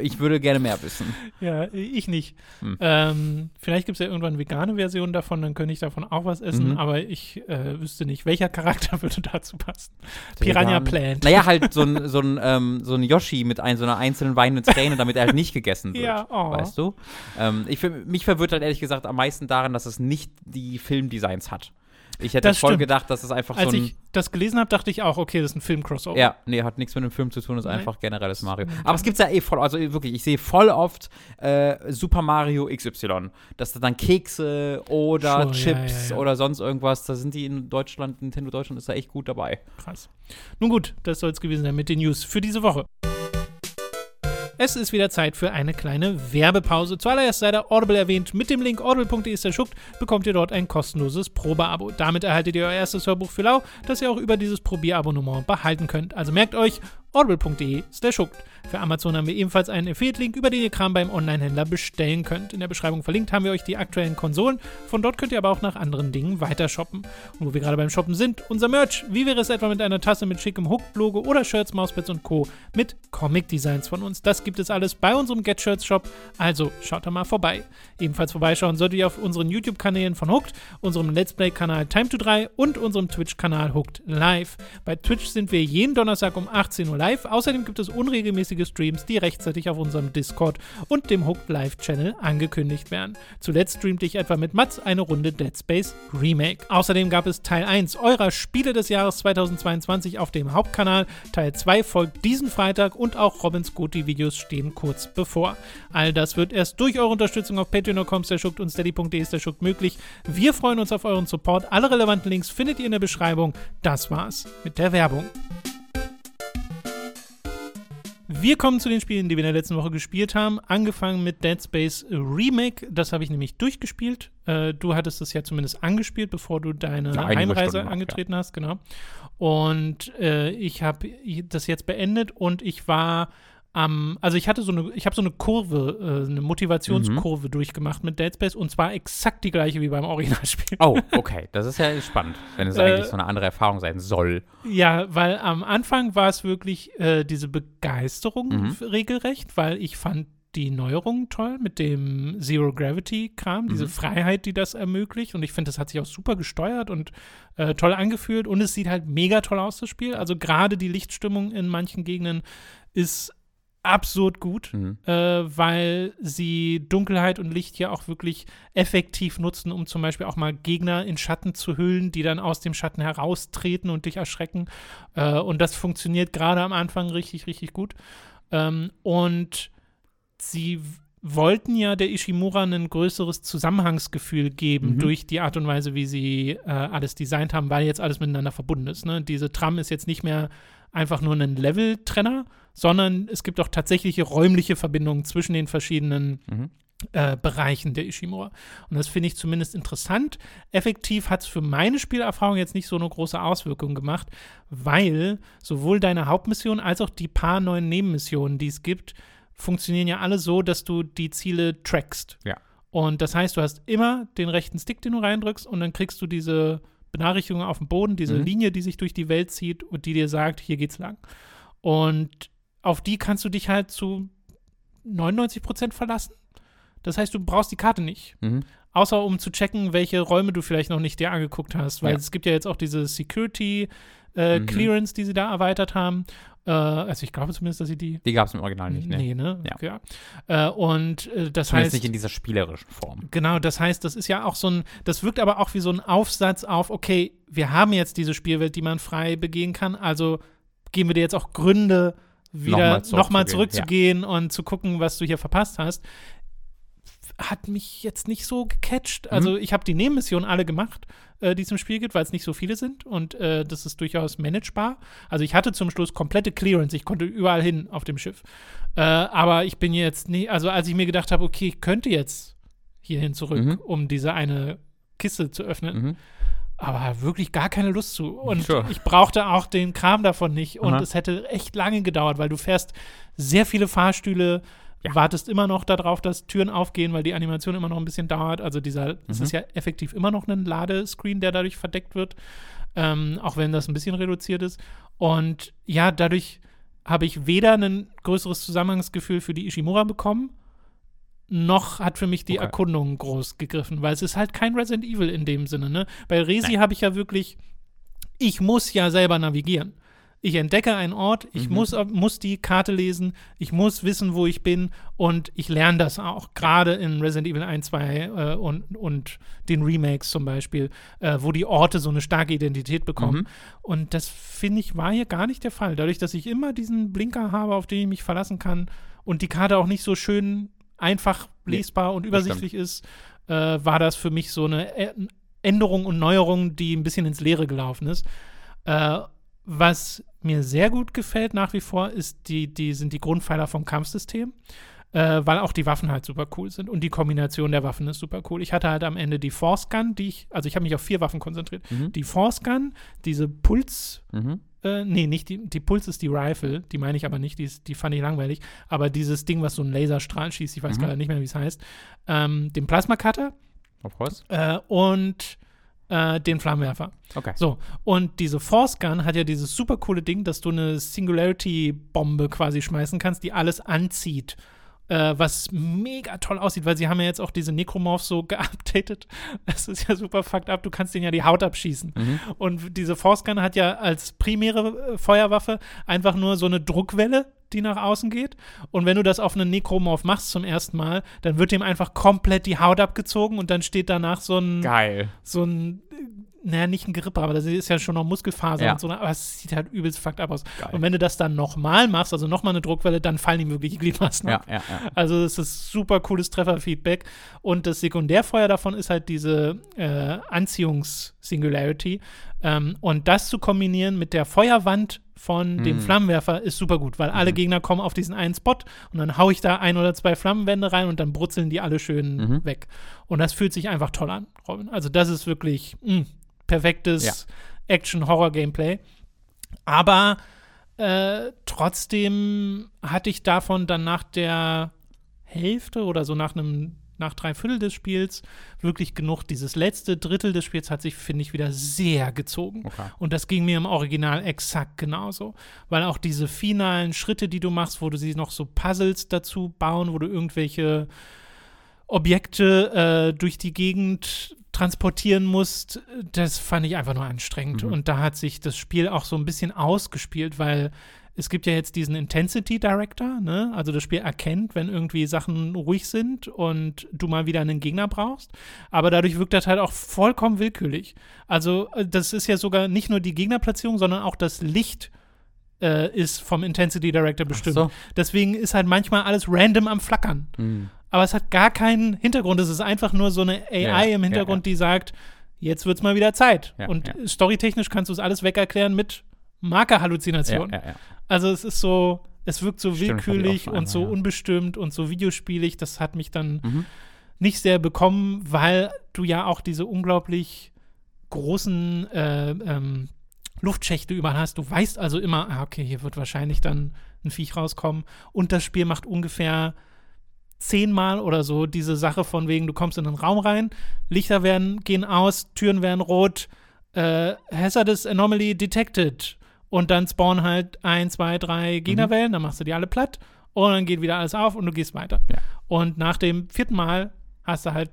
S2: ich würde gerne mehr wissen.
S1: Ja, ich nicht.
S2: Hm.
S1: Ähm, vielleicht gibt es ja irgendwann eine vegane Version davon, dann könnte ich davon auch was essen,
S2: Mhm.
S1: aber ich äh, wüsste nicht, welcher Charakter würde dazu passen. Piranha
S2: Vegan.
S1: Plant.
S2: Naja, halt so ein, so ein, ähm, so ein Yoshi mit ein, so einer einzelnen weinenden Träne, damit er halt nicht gegessen wird.
S1: Ja, oh.
S2: Weißt du? Ähm, ich, mich verwirrt halt ehrlich gesagt am meisten daran, dass es nicht die Filmdesigns hat. Ich hätte
S1: Das
S2: voll
S1: stimmt.
S2: gedacht, dass es einfach
S1: Als
S2: so ein.
S1: ich das gelesen habe, dachte ich auch, okay, das ist ein Film-Crossover.
S2: Ja, nee, hat nichts mit dem Film zu tun, ist
S1: Nein.
S2: einfach generelles Mario. Aber es gibt ja eh voll, also wirklich, ich sehe voll oft äh, Super Mario XY. Dass da dann Kekse oder
S1: ja,
S2: Chips
S1: ja, ja.
S2: oder sonst irgendwas, da sind die in Deutschland, Nintendo Deutschland ist da echt gut dabei.
S1: Krass. Nun gut, das soll es gewesen sein mit den News für diese Woche. Es ist wieder Zeit für eine kleine Werbepause. Zuallererst sei der Audible erwähnt. Mit dem Link audible.de schuckt bekommt ihr dort ein kostenloses Probeabo. Damit erhaltet ihr euer erstes Hörbuch für lau, das ihr auch über dieses Probierabonnement behalten könnt. Also merkt euch audible.de schuckt. Für Amazon haben wir ebenfalls einen Affiliate-Link, über den ihr Kram beim Online-Händler bestellen könnt. In der Beschreibung verlinkt haben wir euch die aktuellen Konsolen. Von dort könnt ihr aber auch nach anderen Dingen weiter shoppen. Und wo wir gerade beim Shoppen sind, unser Merch. Wie wäre es etwa mit einer Tasse mit schickem Hook-Logo oder Shirts, Mauspads und Co. mit Comic-Designs von uns? Das gibt es alles bei unserem Get Shirts Shop. Also schaut da mal vorbei. Ebenfalls vorbeischauen solltet ihr auf unseren YouTube-Kanälen von Hooked, unserem Let's Play-Kanal Time to 3 und unserem Twitch-Kanal Hooked Live. Bei Twitch sind wir jeden Donnerstag um 18 Uhr live. Außerdem gibt es unregelmäßige Streams, die rechtzeitig auf unserem Discord und dem Hooked Live-Channel angekündigt werden. Zuletzt streamte ich etwa mit Mats eine Runde Dead Space Remake. Außerdem gab es Teil 1 eurer Spiele des Jahres 2022 auf dem Hauptkanal. Teil 2 folgt diesen Freitag und auch Robins Goti-Videos stehen kurz bevor. All das wird erst durch eure Unterstützung auf patreon.com und steady.de möglich. Wir freuen uns auf euren Support. Alle relevanten Links findet ihr in der Beschreibung. Das war's mit der Werbung. Wir kommen zu den Spielen, die wir in der letzten Woche gespielt haben. Angefangen mit Dead Space Remake. Das habe ich nämlich durchgespielt. Äh, du hattest es ja zumindest angespielt, bevor du deine
S2: Ja,
S1: Heimreise
S2: noch,
S1: angetreten hast, genau. Und äh, ich habe das jetzt beendet und ich war am, also ich hatte so eine, ich habe so eine Kurve, äh, eine Motivationskurve durchgemacht mit Dead Space und zwar exakt die gleiche wie beim Originalspiel.
S2: Oh, okay. Das ist ja spannend, wenn es
S1: Äh,
S2: eigentlich so eine andere Erfahrung sein soll.
S1: Ja, weil am Anfang war es wirklich äh, diese Begeisterung
S2: Mhm.
S1: regelrecht, weil ich fand die Neuerungen toll mit dem Zero Gravity Kram, diese
S2: Mhm.
S1: Freiheit, die das ermöglicht. Und ich finde, das hat sich auch super gesteuert und äh, toll angefühlt. Und es sieht halt mega toll aus, das Spiel. Also gerade die Lichtstimmung in manchen Gegenden ist absurd gut,
S2: Mhm.
S1: äh, weil sie Dunkelheit und Licht ja auch wirklich effektiv nutzen, um zum Beispiel auch mal Gegner in Schatten zu hüllen, die dann aus dem Schatten heraustreten und dich erschrecken. Äh, und das funktioniert gerade am Anfang richtig, richtig gut. Ähm, und sie wollten ja der Ishimura ein größeres Zusammenhangsgefühl geben
S2: Mhm.
S1: durch die Art und Weise, wie sie äh, alles designt haben, weil jetzt alles miteinander verbunden ist. Ne? Diese Tram ist jetzt nicht mehr einfach nur ein Leveltrenner, sondern es gibt auch tatsächliche räumliche Verbindungen zwischen den verschiedenen
S2: Mhm.
S1: äh, Bereichen der Ishimura. Und das finde ich zumindest interessant. Effektiv hat es für meine Spielerfahrung jetzt nicht so eine große Auswirkung gemacht, weil sowohl deine Hauptmission als auch die paar neuen Nebenmissionen, die es gibt, funktionieren ja alle so, dass du die Ziele trackst.
S2: Ja.
S1: Und das heißt, du hast immer den rechten Stick, den du reindrückst, und dann kriegst du diese Benachrichtigung auf dem Boden, diese
S2: Mhm.
S1: Linie, die sich durch die Welt zieht und die dir sagt, hier geht's lang. Und auf die kannst du dich halt zu 99 Prozent verlassen. Das heißt, du brauchst die Karte nicht.
S2: Mhm.
S1: Außer um zu checken, welche Räume du vielleicht noch nicht dir angeguckt hast. Weil
S2: Ja.
S1: es gibt ja jetzt auch diese Security äh,
S2: Mhm.
S1: Clearance, die sie da erweitert haben. Äh, also ich glaube zumindest, dass sie die.
S2: Die gab es im Original nicht, ne?
S1: Nee, ne?
S2: Ja.
S1: Ja. Äh, und äh, das
S2: Zumindest
S1: heißt.
S2: nicht in dieser spielerischen Form.
S1: Genau, das heißt, das ist ja auch so ein, das wirkt aber auch wie so ein Aufsatz auf, okay, wir haben jetzt diese Spielwelt, die man frei begehen kann, also geben wir dir jetzt auch Gründe, wieder
S2: Nochmal
S1: nochmal
S2: zurückzugehen,
S1: zurückzugehen und zu gucken, was du hier verpasst hast. Hat mich jetzt nicht so gecatcht. Also ich habe die Nebenmissionen alle gemacht, äh, die es im Spiel gibt, weil es nicht so viele sind und äh, das ist durchaus managebar. Also ich hatte zum Schluss komplette Clearance, ich konnte überall hin auf dem Schiff. Äh, aber ich bin jetzt nicht, also als ich mir gedacht habe, okay, ich könnte jetzt hierhin zurück,
S2: Mhm.
S1: um diese eine Kiste zu öffnen,
S2: Mhm.
S1: Aber wirklich gar keine Lust zu. Und
S2: Sure.
S1: ich brauchte auch den Kram davon nicht. Und
S2: Aha.
S1: es hätte echt lange gedauert, weil du fährst sehr viele Fahrstühle,
S2: Ja.
S1: wartest immer noch darauf, dass Türen aufgehen, weil die Animation immer noch ein bisschen dauert. Also dieser, es
S2: Mhm.
S1: ist ja effektiv immer noch ein Ladescreen, der dadurch verdeckt wird, ähm, auch wenn das ein bisschen reduziert ist. Und ja, dadurch habe ich weder ein größeres Zusammenhangsgefühl für die Ishimura bekommen, noch hat für mich die
S2: Okay.
S1: Erkundung groß gegriffen, weil es ist halt kein Resident Evil in dem Sinne. Ne? Bei Resi habe ich ja wirklich, ich muss ja selber navigieren. Ich entdecke einen Ort, ich
S2: Mhm.
S1: muss, muss die Karte lesen, ich muss wissen, wo ich bin und ich lerne das auch, gerade in Resident Evil 1, 2 äh, und, und den Remakes zum Beispiel, äh, wo die Orte so eine starke Identität bekommen.
S2: Mhm.
S1: Und das finde ich war hier gar nicht der Fall. Dadurch, dass ich immer diesen Blinker habe, auf den ich mich verlassen kann und die Karte auch nicht so schön einfach
S2: Nee,
S1: lesbar und
S2: das
S1: übersichtlich ist, äh, war das für mich so eine Ä- Änderung und Neuerung, die ein bisschen ins Leere gelaufen ist. Äh, was mir sehr gut gefällt nach wie vor, ist die, die, sind die Grundpfeiler vom Kampfsystem. Äh, weil auch die Waffen halt super cool sind und die Kombination der Waffen ist super cool. Ich hatte halt am Ende die Force Gun, die ich, also ich habe mich auf vier Waffen konzentriert.
S2: Mhm.
S1: Die Force Gun, diese Puls,
S2: Mhm.
S1: Äh, nee, nicht die, die Puls ist die Rifle, die meine ich aber nicht, die, ist, die fand ich langweilig. Aber dieses Ding, was so einen Laserstrahl schießt, ich weiß
S2: Mhm.
S1: gerade nicht mehr, wie es heißt, ähm, den Plasma Cutter
S2: Of course.
S1: äh, und äh, den Flammenwerfer.
S2: Okay.
S1: So, und diese Force Gun hat ja dieses super coole Ding, dass du eine Singularity-Bombe quasi schmeißen kannst, die alles anzieht. Äh, was mega toll aussieht, weil sie haben ja jetzt auch diese Necromorphs so geupdatet. Das ist ja super fucked up. Du kannst denen ja die Haut abschießen.
S2: Mhm.
S1: Und diese Force Gun hat ja als primäre äh, Feuerwaffe einfach nur so eine Druckwelle, die nach außen geht. Und wenn du das auf einen Necromorph machst zum ersten Mal, dann wird dem einfach komplett die Haut abgezogen und dann steht danach so ein
S2: Geil.
S1: so ein, naja, nicht ein Gerippe, aber das ist ja schon noch Muskelfaser
S2: Ja.
S1: und so, aber es sieht halt übelst fucked up aus.
S2: Geil.
S1: Und wenn du das dann nochmal machst, also nochmal eine Druckwelle, dann fallen ihm wirklich die Gliedmaßen
S2: Ja,
S1: ab.
S2: ja.
S1: Also es ist super cooles Trefferfeedback. Und das Sekundärfeuer davon ist halt diese äh, Anziehungs-Singularity. Ähm, und das zu kombinieren mit der Feuerwand von dem
S2: Mhm.
S1: Flammenwerfer ist super gut, weil alle
S2: Mhm.
S1: Gegner kommen auf diesen einen Spot und dann hau ich da ein oder zwei Flammenwände rein und dann brutzeln die alle schön
S2: Mhm.
S1: weg. Und das fühlt sich einfach toll an, Robin. Also das ist wirklich mh, perfektes Action-Horror-Gameplay. Aber äh, trotzdem hatte ich davon dann nach der Hälfte oder so nach einem nach drei Viertel des Spiels wirklich genug. Dieses letzte Drittel des Spiels hat sich, finde ich, wieder sehr gezogen.
S2: Okay.
S1: Und das ging mir im Original exakt genauso. Weil auch diese finalen Schritte, die du machst, wo du sie noch so Puzzles dazu bauen, wo du irgendwelche Objekte äh, durch die Gegend transportieren musst, das fand ich einfach nur anstrengend.
S2: Mhm.
S1: Und da hat sich das Spiel auch so ein bisschen ausgespielt, weil es gibt ja jetzt diesen Intensity Director, ne? Also das Spiel erkennt, wenn irgendwie Sachen ruhig sind und du mal wieder einen Gegner brauchst. Aber dadurch wirkt das halt auch vollkommen willkürlich. Also, äh, das ist ja sogar nicht nur die Gegnerplatzierung, sondern auch das Licht äh, ist vom Intensity Director bestimmt.
S2: so.
S1: Deswegen ist halt manchmal alles random am Flackern.
S2: Mhm.
S1: Aber es hat gar keinen Hintergrund. Es ist einfach nur so eine AI
S2: Ja, ja,
S1: im
S2: ja,
S1: Hintergrund, die sagt, jetzt wird's mal wieder Zeit.
S2: Ja,
S1: und
S2: ja.
S1: storytechnisch kannst du es alles wegerklären mit
S2: Ja,
S1: Markerhalluzination.
S2: ja, ja.
S1: Also es ist so, es wirkt so
S2: Stimmt,
S1: willkürlich und so
S2: einmal, ja.
S1: unbestimmt und so videospielig. Das hat mich dann
S2: Mhm.
S1: nicht sehr bekommen, weil du ja auch diese unglaublich großen äh, ähm, Luftschächte überall hast. Du weißt also immer, ah, okay, hier wird wahrscheinlich dann ein Viech rauskommen. Und das Spiel macht ungefähr zehnmal oder so diese Sache von wegen, du kommst in einen Raum rein, Lichter werden, gehen aus, Türen werden rot, äh, Hazardous Anomaly detected. Und dann spawnen halt ein, zwei, drei Gegnerwellen, dann machst du die alle platt und dann geht wieder alles auf und du gehst weiter.
S2: Ja.
S1: Und nach dem vierten Mal hast du halt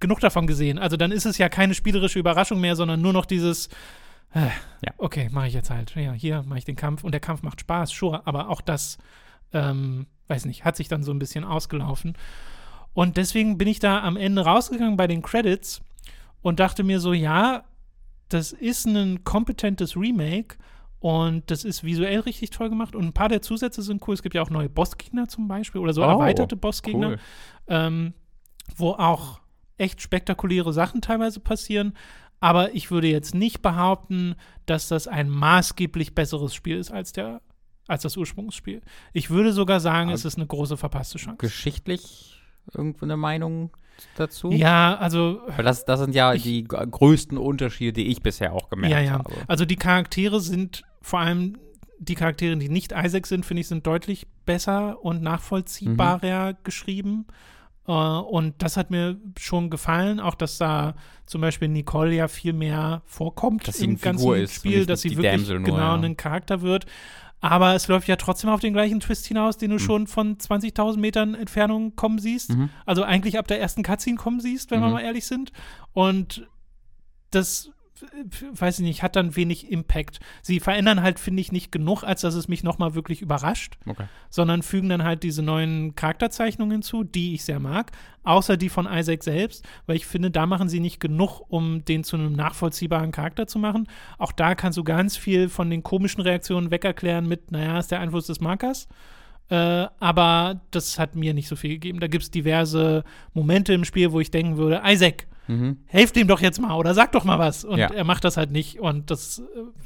S1: genug davon gesehen. Also dann ist es ja keine spielerische Überraschung mehr, sondern nur noch dieses, äh,
S2: Ja.
S1: okay, mache ich jetzt halt. Ja, hier mache ich den Kampf und der Kampf macht Spaß, sure, aber auch das, ähm, weiß nicht, hat sich dann so ein bisschen ausgelaufen. Und deswegen bin ich da am Ende rausgegangen bei den Credits und dachte mir so, ja, das ist ein kompetentes Remake und das ist visuell richtig toll gemacht und ein paar der Zusätze sind cool. Es gibt ja auch neue Bossgegner zum Beispiel oder so
S2: Oh,
S1: erweiterte Bossgegner
S2: Cool.
S1: ähm, wo auch echt spektakuläre Sachen teilweise passieren. Aber ich würde jetzt nicht behaupten, dass das ein maßgeblich besseres Spiel ist als, der, als das Ursprungsspiel. Ich würde sogar sagen,
S2: Aber
S1: es ist eine große verpasste Chance.
S2: Geschichtlich irgendwo eine Meinung dazu?
S1: Ja, also
S2: Weil das, das sind ja
S1: Ich-
S2: die größten Unterschiede, die ich bisher auch gemerkt
S1: ja, ja.
S2: habe.
S1: Also die Charaktere sind vor allem die Charaktere, die nicht Isaac sind, finde ich, sind deutlich besser und nachvollziehbarer geschrieben. Äh, und das hat mir schon gefallen, auch dass da zum Beispiel Nicole ja viel mehr vorkommt
S2: Dass
S1: im ganzen
S2: Figur
S1: Spiel, dass sie wirklich
S2: nur,
S1: genau
S2: ja.
S1: ein Charakter wird. Aber es läuft ja trotzdem auf den gleichen Twist hinaus, den du
S2: Mhm.
S1: schon von 20.000 Metern Entfernung kommen siehst.
S2: Mhm.
S1: Also eigentlich ab der ersten Cutscene kommen siehst, wenn wir
S2: Mhm.
S1: mal ehrlich sind. Und das, weiß ich nicht, hat dann wenig Impact. Sie verändern halt, finde ich, nicht genug, als dass es mich nochmal wirklich überrascht,
S2: Okay.
S1: sondern fügen dann halt diese neuen Charakterzeichnungen hinzu, die ich sehr mag, außer die von Isaac selbst, weil ich finde, da machen sie nicht genug, um den zu einem nachvollziehbaren Charakter zu machen. Auch da kannst du ganz viel von den komischen Reaktionen wegerklären mit, naja, ist der Einfluss des Markers. Äh, aber das hat mir nicht so viel gegeben. Da gibt es diverse Momente im Spiel, wo ich denken würde, Isaac,
S2: Mhm.
S1: helft ihm doch jetzt mal oder sag doch mal was. Und
S2: Ja.
S1: er macht das halt nicht. Und das, äh,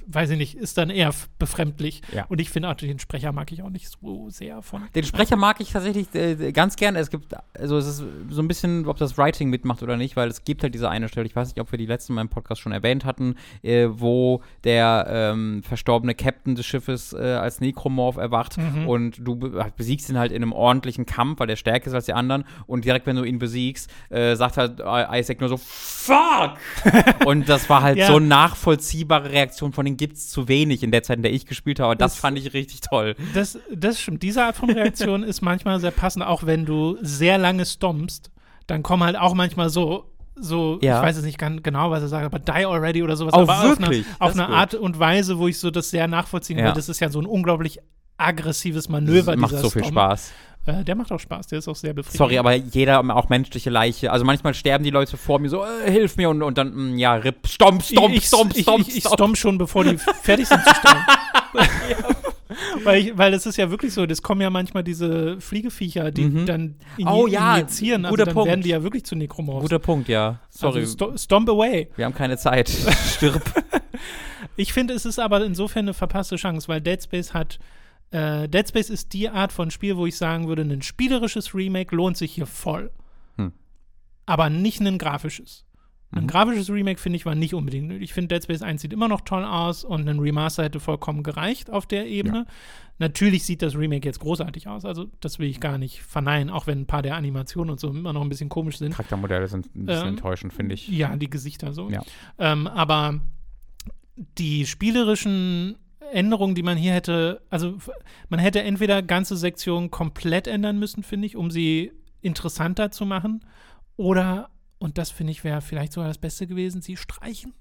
S1: weiß ich nicht, ist dann eher befremdlich.
S2: Ja.
S1: Und ich finde den Sprecher mag ich auch nicht so sehr von.
S2: Den Sprecher mag ich tatsächlich äh, ganz gern. Es gibt, also es ist so ein bisschen, ob das Writing mitmacht oder nicht, weil es gibt halt diese eine Stelle, ich weiß nicht, ob wir die letzten Mal im Podcast schon erwähnt hatten, äh, wo der ähm, verstorbene Captain des Schiffes äh, als Necromorph erwacht
S1: Mhm.
S2: und du be besiegst ihn halt in einem ordentlichen Kampf, weil der stärker ist als die anderen und direkt, wenn du ihn besiegst, äh, sagt halt Isaac nur so, fuck! und das war halt
S1: Ja.
S2: so eine nachvollziehbare Reaktion, von denen gibt es zu wenig in der Zeit, in der ich gespielt habe. Das,
S1: Das-
S2: fand ich richtig toll.
S1: Das, das stimmt. Diese Art von Reaktion ist manchmal sehr passend, auch wenn du sehr lange stompst, dann kommen halt auch manchmal so. So,
S2: Ja.
S1: ich weiß es nicht ganz genau, was er sagt, aber die already oder sowas.
S2: Oh,
S1: aber
S2: wirklich?
S1: auf eine, auf eine. Art und Weise, wo ich so das sehr nachvollziehen
S2: Ja.
S1: will. Das ist ja so ein unglaublich aggressives Manöver.
S2: Das macht
S1: dieser
S2: so viel
S1: Stomp.
S2: Spaß.
S1: Äh, der macht auch Spaß, der ist auch sehr befriedigend.
S2: Sorry, aber jeder, auch menschliche Leiche. Also manchmal sterben die Leute vor mir so, äh, hilf mir und, und dann, mh, ja, rip, stomp, stomp,
S1: ich,
S2: stomp,
S1: ich,
S2: stomp,
S1: ich, ich
S2: stomp.
S1: stomp schon, bevor die fertig sind zu stompen. weil, ich, weil das ist ja wirklich so, das kommen ja manchmal diese Fliegeviecher, die
S2: Mhm.
S1: dann inji
S2: Oh ja,
S1: injizieren, also
S2: guter
S1: dann
S2: Punkt.
S1: werden die ja wirklich zu Necromorphs.
S2: Guter Punkt, ja. Sorry,
S1: Also sto stomp away.
S2: wir haben keine Zeit. Stirb.
S1: Ich finde, es ist aber insofern eine verpasste Chance, weil Dead Space hat. Äh, Dead Space ist die Art von Spiel, wo ich sagen würde, ein spielerisches Remake lohnt sich hier voll.
S2: Hm.
S1: Aber nicht ein grafisches. Ein
S2: Mhm.
S1: grafisches Remake, finde ich, war nicht unbedingt nötig. Ich finde, Dead Space 1 sieht immer noch toll aus und ein Remaster hätte vollkommen gereicht auf der Ebene. Natürlich sieht das Remake jetzt großartig aus, also das will ich gar nicht verneinen, auch wenn ein paar der Animationen und so immer noch ein bisschen komisch sind.
S2: Charaktermodelle sind ein bisschen
S1: Ähm,
S2: enttäuschend, finde ich.
S1: Ja, die Gesichter so.
S2: Ja.
S1: Ähm, aber die spielerischen Änderungen, die man hier hätte, also man hätte entweder ganze Sektionen komplett ändern müssen, finde ich, um sie interessanter zu machen, oder, und das finde ich wäre vielleicht sogar das Beste gewesen, sie streichen,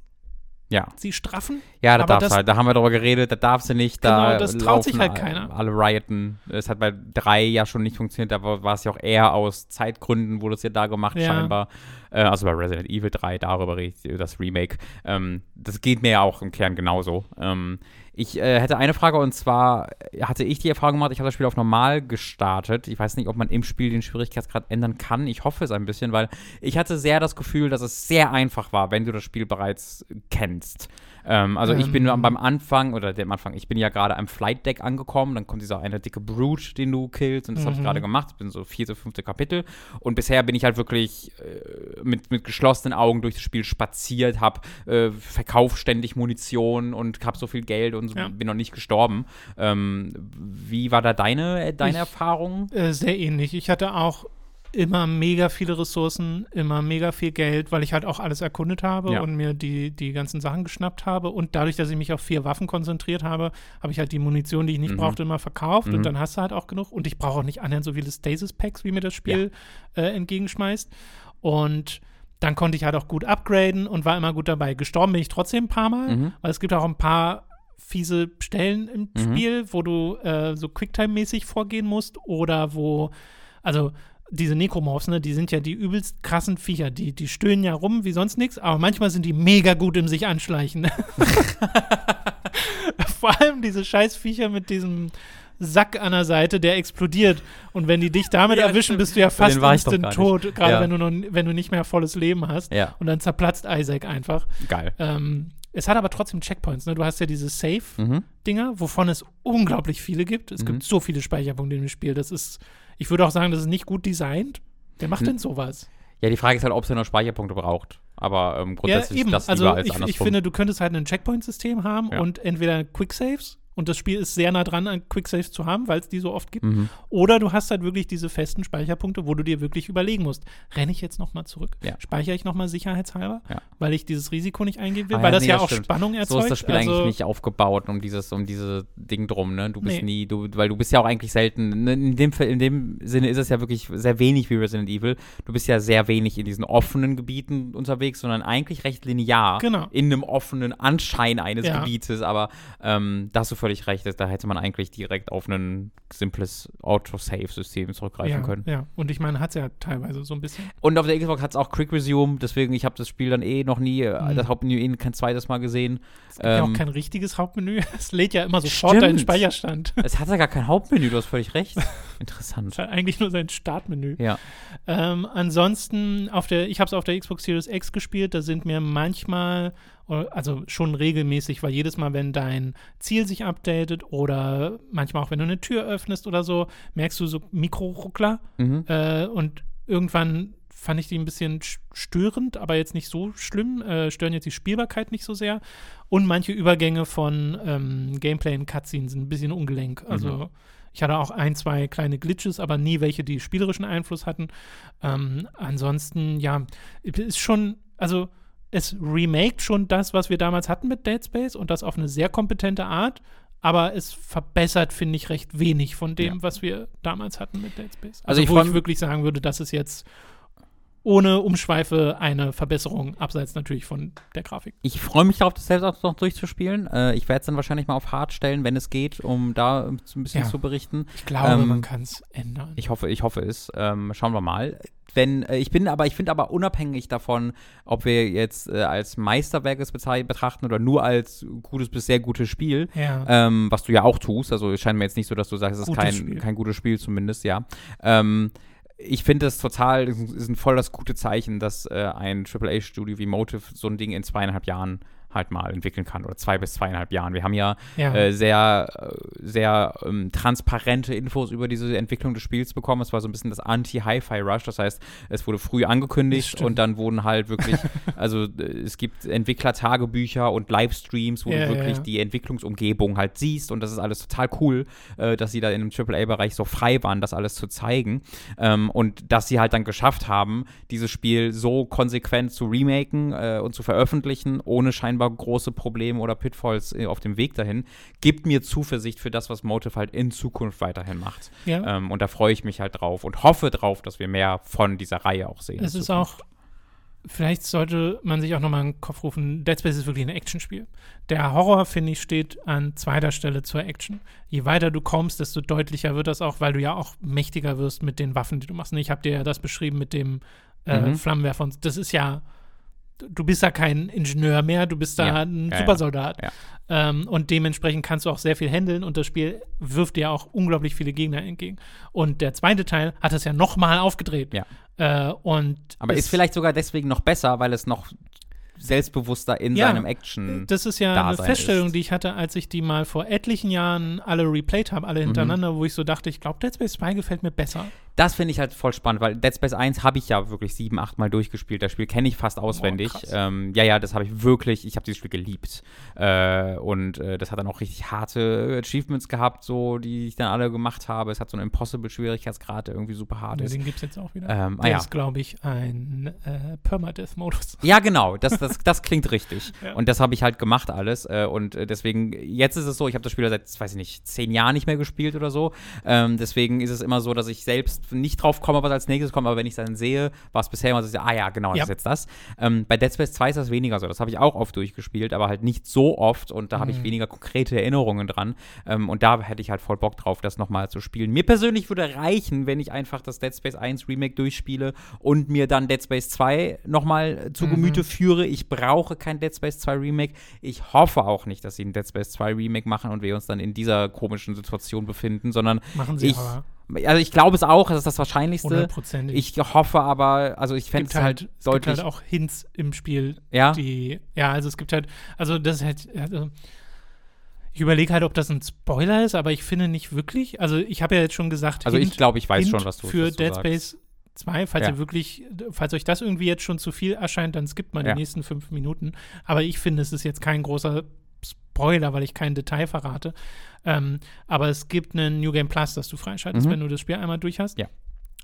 S2: Ja.
S1: sie straffen.
S2: Ja, da du halt, da haben wir drüber geredet, da darfst du nicht, da
S1: Genau, das traut sich halt keiner.
S2: Alle rioten. Es hat bei drei ja schon nicht funktioniert, da war es ja auch eher aus Zeitgründen, wurde es ja da gemacht,
S1: Ja.
S2: scheinbar. Äh, also bei Resident Evil 3, darüber rede ich, das Remake. Ähm, das geht mir ja auch im Kern genauso. Ähm, ich äh, hätte eine Frage und zwar äh, hatte ich die Erfahrung gemacht, ich habe das Spiel auf normal gestartet. Ich weiß nicht, ob man im Spiel den Schwierigkeitsgrad ändern kann. Ich hoffe es ein bisschen, weil ich hatte sehr das Gefühl, dass es sehr einfach war, wenn du das Spiel bereits kennst. Ähm, also ich bin
S1: Ähm.
S2: beim Anfang, oder dem Anfang, ich bin ja gerade am Flight Deck angekommen, dann kommt dieser eine dicke Brute, den du killst, und das habe ich
S1: Mhm.
S2: gerade gemacht. Ich bin so vierte, fünfte Kapitel. Und bisher bin ich halt wirklich äh, mit, mit geschlossenen Augen durch das Spiel spaziert, habe äh, verkauft ständig Munition und habe so viel Geld und
S1: Ja.
S2: bin noch nicht gestorben. Ähm, wie war da deine, deine
S1: Ich-
S2: Erfahrung?
S1: Äh, sehr ähnlich. Ich hatte auch immer mega viele Ressourcen, immer mega viel Geld, weil ich halt auch alles erkundet habe
S2: Ja.
S1: und mir die, die ganzen Sachen geschnappt habe. Und dadurch, dass ich mich auf vier Waffen konzentriert habe, habe ich halt die Munition, die ich nicht
S2: Mhm.
S1: brauchte, immer verkauft.
S2: Mhm.
S1: Und dann hast du halt auch genug. Und ich brauche auch nicht annähernd so viele Stasis-Packs, wie mir das Spiel äh, entgegenschmeißt. Und dann konnte ich halt auch gut upgraden und war immer gut dabei. Gestorben bin ich trotzdem ein paar Mal,
S2: Mhm.
S1: weil es gibt auch ein paar fiese Stellen im
S2: Mhm.
S1: Spiel, wo du äh, so Quicktime-mäßig vorgehen musst oder wo, also diese Necromorphs, ne, die sind ja die übelst krassen Viecher, die, die stöhnen ja rum wie sonst nichts, aber manchmal sind die mega gut im sich anschleichen. Vor allem diese scheiß Viecher mit diesem Sack an der Seite, der explodiert. Und wenn die dich damit
S2: Ja,
S1: erwischen,
S2: stimmt.
S1: bist du ja fast
S2: ich
S1: instant tot, gerade
S2: Ja.
S1: wenn, du noch, wenn du nicht mehr volles Leben hast.
S2: Ja,
S1: Und dann zerplatzt Isaac einfach.
S2: geil.
S1: Ähm, es hat aber trotzdem Checkpoints. Ne? Du hast ja diese Safe-Dinger,
S2: Mhm.
S1: wovon es unglaublich viele gibt. Es
S2: Mhm.
S1: gibt so viele Speicherpunkte dem Spiel. Das ist, ich würde auch sagen, das ist nicht gut designt. Wer macht
S2: Hm.
S1: denn sowas?
S2: Ja, die Frage ist halt, ob es noch Speicherpunkte braucht. Aber ähm, grundsätzlich
S1: ja, eben.
S2: ist das
S1: also
S2: lieber als
S1: ich, ich
S2: andersrum.
S1: finde, du könntest halt ein Checkpoint-System haben
S2: Ja.
S1: und entweder Quicksaves und das Spiel ist sehr nah dran, an Quicksaves zu haben, weil es die so oft gibt.
S2: mhm.
S1: Oder du hast halt wirklich diese festen Speicherpunkte, wo du dir wirklich überlegen musst, renne ich jetzt nochmal zurück?
S2: Ja.
S1: Speichere ich nochmal sicherheitshalber,
S2: Ja.
S1: weil ich dieses Risiko nicht eingehen will,
S2: Ah,
S1: weil
S2: ja,
S1: das
S2: nee,
S1: ja
S2: das
S1: auch
S2: stimmt.
S1: Spannung erzeugt.
S2: So ist das Spiel
S1: also,
S2: eigentlich nicht aufgebaut, um dieses, um diese Ding drum, ne? Du bist
S1: Nee.
S2: nie, du, weil du bist ja auch eigentlich selten, ne, in dem, Fall- in dem Sinne ist es ja wirklich sehr wenig wie Resident Evil. Du bist ja sehr wenig in diesen offenen Gebieten unterwegs, sondern eigentlich recht linear
S1: Genau.
S2: in einem offenen Anschein eines. Gebietes, aber ähm, da hast du völlig recht, da hätte man eigentlich direkt auf ein simples Auto-Save-System zurückgreifen
S1: ja,
S2: können.
S1: Ja, und ich meine, hat es ja teilweise so ein bisschen.
S2: Und auf der Xbox hat es auch Quick Resume, deswegen, ich habe das Spiel dann eh noch nie, äh,
S1: Mhm.
S2: das Hauptmenü eh kein zweites Mal gesehen.
S1: Es gibt ja auch
S2: Ähm,
S1: kein richtiges Hauptmenü. Es lädt ja immer sofort deinen
S2: Stimmt.
S1: Speicherstand.
S2: Es hat ja gar kein Hauptmenü, du hast völlig recht. Interessant.
S1: Es hat eigentlich nur sein Startmenü.
S2: Ja.
S1: Ähm, ansonsten, auf der, ich habe es auf der Xbox Series X gespielt, da sind mir manchmal, also schon regelmäßig, weil jedes Mal, wenn dein Ziel sich updatet oder manchmal auch, wenn du eine Tür öffnest oder so, merkst du so Mikroruckler
S2: Mhm.
S1: äh, und irgendwann fand ich die ein bisschen sch- störend, aber jetzt nicht so schlimm, äh, stören jetzt die Spielbarkeit nicht so sehr und manche Übergänge von ähm, Gameplay in Cutscenes sind ein bisschen ungelenk, also
S2: Mhm.
S1: ich hatte auch ein, zwei kleine Glitches, aber nie welche, die spielerischen Einfluss hatten. Ähm, ansonsten, ja, ist schon, also es remaked schon das, was wir damals hatten mit Dead Space und das auf eine sehr kompetente Art, aber es verbessert, finde ich, recht wenig von dem,
S2: Ja.
S1: was wir damals hatten mit Dead Space.
S2: Also
S1: Also,
S2: ich
S1: wo ich wirklich sagen würde, das ist jetzt ohne Umschweife eine Verbesserung, abseits natürlich von der Grafik.
S2: Ich freue mich darauf, das selbst auch noch durchzuspielen. Äh, ich werde es dann wahrscheinlich mal auf Hard stellen, wenn es geht, um da so ein bisschen
S1: Ja.
S2: zu berichten.
S1: Ich glaube,
S2: Ähm,
S1: man kann es ändern.
S2: Ich hoffe, ich hoffe es. Ähm, schauen wir mal. Wenn, äh, ich bin aber, ich finde aber unabhängig davon, ob wir jetzt äh, als Meisterwerk es betrachten oder nur als gutes bis sehr gutes Spiel,
S1: ja.
S2: ähm, was du ja auch tust. Also es scheint mir jetzt nicht so, dass du sagst, es ist kein,
S1: Spiel.
S2: kein gutes Spiel zumindest, ja. Ähm, ich finde es total, ist ein voll das gute Zeichen, dass äh, ein AAA-Studio wie Motive so ein Ding in zweieinhalb Jahren halt mal entwickeln kann oder zwei bis zweieinhalb Jahren. Wir haben ja,
S1: Ja.
S2: äh, sehr, äh, sehr ähm, transparente Infos über diese Entwicklung des Spiels bekommen. Es war so ein bisschen das Anti-Hi-Fi-Rush, das heißt, es wurde früh angekündigt und dann wurden halt wirklich, also äh, es gibt Entwickler-Tagebücher und Livestreams, wo
S1: Ja,
S2: du wirklich
S1: ja.
S2: die Entwicklungsumgebung halt siehst und das ist alles total cool, äh, dass sie da in dem AAA-Bereich so frei waren, das alles zu zeigen ähm, und dass sie halt dann geschafft haben, dieses Spiel so konsequent zu remaken äh, und zu veröffentlichen, ohne scheinbar große Probleme oder Pitfalls äh, auf dem Weg dahin, gibt mir Zuversicht für das, was Motive halt in Zukunft weiterhin macht.
S1: ja.
S2: Ähm, und da freue ich mich halt drauf und hoffe drauf, dass wir mehr von dieser Reihe auch sehen.
S1: Es ist
S2: Zukunft.
S1: auch, vielleicht sollte man sich auch nochmal in den Kopf rufen, Dead Space ist wirklich ein Actionspiel. Der Horror, finde ich, steht an zweiter Stelle zur Action. Je weiter du kommst, desto deutlicher wird das auch, weil du ja auch mächtiger wirst mit den Waffen, die du machst. Und Ich habe dir ja das beschrieben mit dem äh,
S2: Mhm.
S1: Flammenwerfer. Das ist ja, du bist ja kein Ingenieur mehr, du bist da
S2: Ja.
S1: ein
S2: Ja.
S1: Supersoldat.
S2: Ja.
S1: Ähm, und dementsprechend kannst du auch sehr viel handeln und das Spiel wirft dir auch unglaublich viele Gegner entgegen. Und der zweite Teil hat es ja nochmal aufgedreht.
S2: Ja.
S1: Äh, und
S2: Aber
S1: es-
S2: ist vielleicht sogar deswegen noch besser, weil es noch selbstbewusster in
S1: Ja,
S2: seinem Action.
S1: Das ist ja eine
S2: Dasein
S1: Feststellung,
S2: ist.
S1: die ich hatte, als ich die mal vor etlichen Jahren alle replayed habe,
S2: Mhm.
S1: alle hintereinander, wo ich so dachte, ich glaube, Dead Space 2 gefällt mir besser.
S2: Das finde ich halt voll spannend, weil Dead Space 1 habe ich ja wirklich sieben, acht Mal durchgespielt. Das Spiel kenne ich fast auswendig.
S1: krass.
S2: ähm, ja, ja, das habe ich wirklich, ich habe dieses Spiel geliebt. Äh, und äh, das hat dann auch richtig harte Achievements gehabt, so, die ich dann alle gemacht habe. Es hat so einen Impossible-Schwierigkeitsgrad, der irgendwie super hart ist.
S1: den gibt es jetzt auch wieder.
S2: Ähm, ah,
S1: der
S2: ja.
S1: ist, glaube ich, ein äh, Permadeath-Modus.
S2: Ja, genau, das, das, das klingt richtig.
S1: Ja.
S2: Und das habe ich halt gemacht alles. Äh, und äh, deswegen, jetzt ist es so, ich habe das Spiel seit, weiß ich nicht, zehn Jahren nicht mehr gespielt oder so. Ähm, deswegen ist es immer so, dass ich selbst nicht drauf komme, was als nächstes kommt, aber wenn ich es dann sehe, war es bisher immer so, ah ja, genau, das
S1: Ja.
S2: ist jetzt das. Ähm, bei Dead Space 2 ist das weniger so. Das habe ich auch oft durchgespielt, aber halt nicht so oft und da habe ich
S1: Mhm.
S2: weniger konkrete Erinnerungen dran. Ähm, und da hätte ich halt voll Bock drauf, das nochmal zu spielen. Mir persönlich würde reichen, wenn ich einfach das Dead Space 1 Remake durchspiele und mir dann Dead Space 2 nochmal zu
S1: Mhm.
S2: Gemüte führe. Ich brauche kein Dead Space 2 Remake. Ich hoffe auch nicht, dass sie ein Dead Space 2 Remake machen und wir uns dann in dieser komischen Situation befinden, sondern
S1: Machen sie
S2: Ich
S1: aber
S2: also ich glaube es auch, das ist das Wahrscheinlichste.
S1: hundertprozentig.
S2: Ich hoffe aber, also ich fände es
S1: halt,
S2: halt
S1: es gibt
S2: deutlich.
S1: halt auch Hints im Spiel,
S2: ja,
S1: die, ja, also es gibt halt, also das ist halt, also ich überlege halt, ob das ein Spoiler ist, aber ich finde nicht wirklich. Also ich habe ja jetzt schon gesagt,
S2: also ich
S1: Hint-
S2: glaube, ich weiß
S1: Hint
S2: schon, was du
S1: für
S2: was du
S1: Dead
S2: sagst.
S1: Space 2, falls
S2: Ja.
S1: ihr wirklich, falls euch das irgendwie jetzt schon zu viel erscheint, dann skippt mal
S2: Ja.
S1: die nächsten fünf Minuten. Aber ich finde, es ist jetzt kein großer Spoiler, weil ich kein Detail verrate. Ähm, aber es gibt einen New Game Plus, das du freischaltest,
S2: Mhm.
S1: wenn du das Spiel einmal durch hast.
S2: Ja.